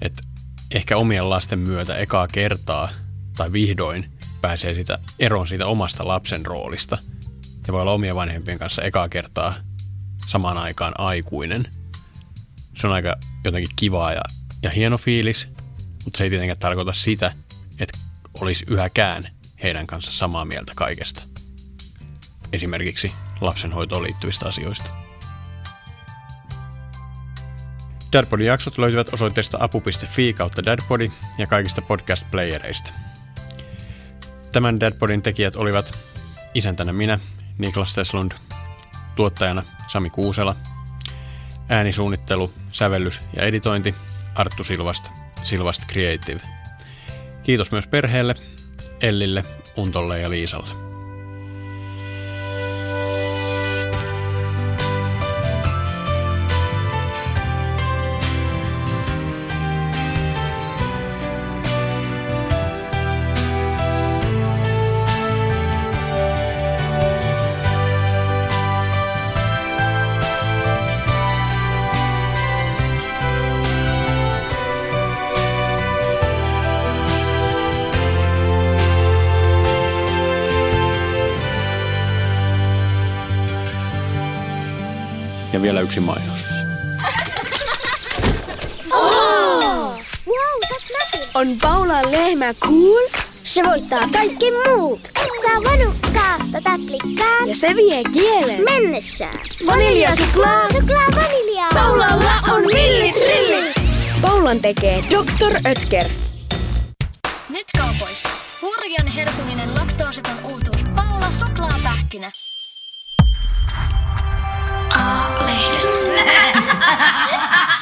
Että ehkä omien lasten myötä ekaa kertaa tai vihdoin pääsee sitä eroon siitä omasta lapsen roolista. Ja voi olla omien vanhempien kanssa ekaa kertaa samaan aikaan aikuinen. Se on aika jotenkin kivaa ja, ja hieno fiilis, mutta se ei tietenkään tarkoita sitä, että olisi yhäkään heidän kanssa samaa mieltä kaikesta esimerkiksi lapsenhoitoon liittyvistä asioista. Dadpodin jaksot löytyvät osoitteesta apu.fi kautta dadpodi ja kaikista podcast-playereista. Tämän Dadpodin tekijät olivat isäntänä minä, Niklas Teslund, tuottajana Sami Kuusela, äänisuunnittelu, sävellys ja editointi Arttu Silvasta, Silvast Creative. Kiitos myös perheelle, Ellille, Untolle ja Liisalle. Yksi mainos. Wow, saaks mäkin? On Paula lehmä cool? Se voittaa kaikki muut. Saa vanukkaasta täplikkaan. Ja se vie kielen. Mennessään. Vaniljasuklaa. Suklaa vaniljaa. Paulalla on villit rillit. Paulan tekee Dr. Ötker. Nyt kaupoissa. Hurjan herkuminen laktoositon uutuus. Paula suklaapähkinä. chocolate. [LAUGHS] [LAUGHS]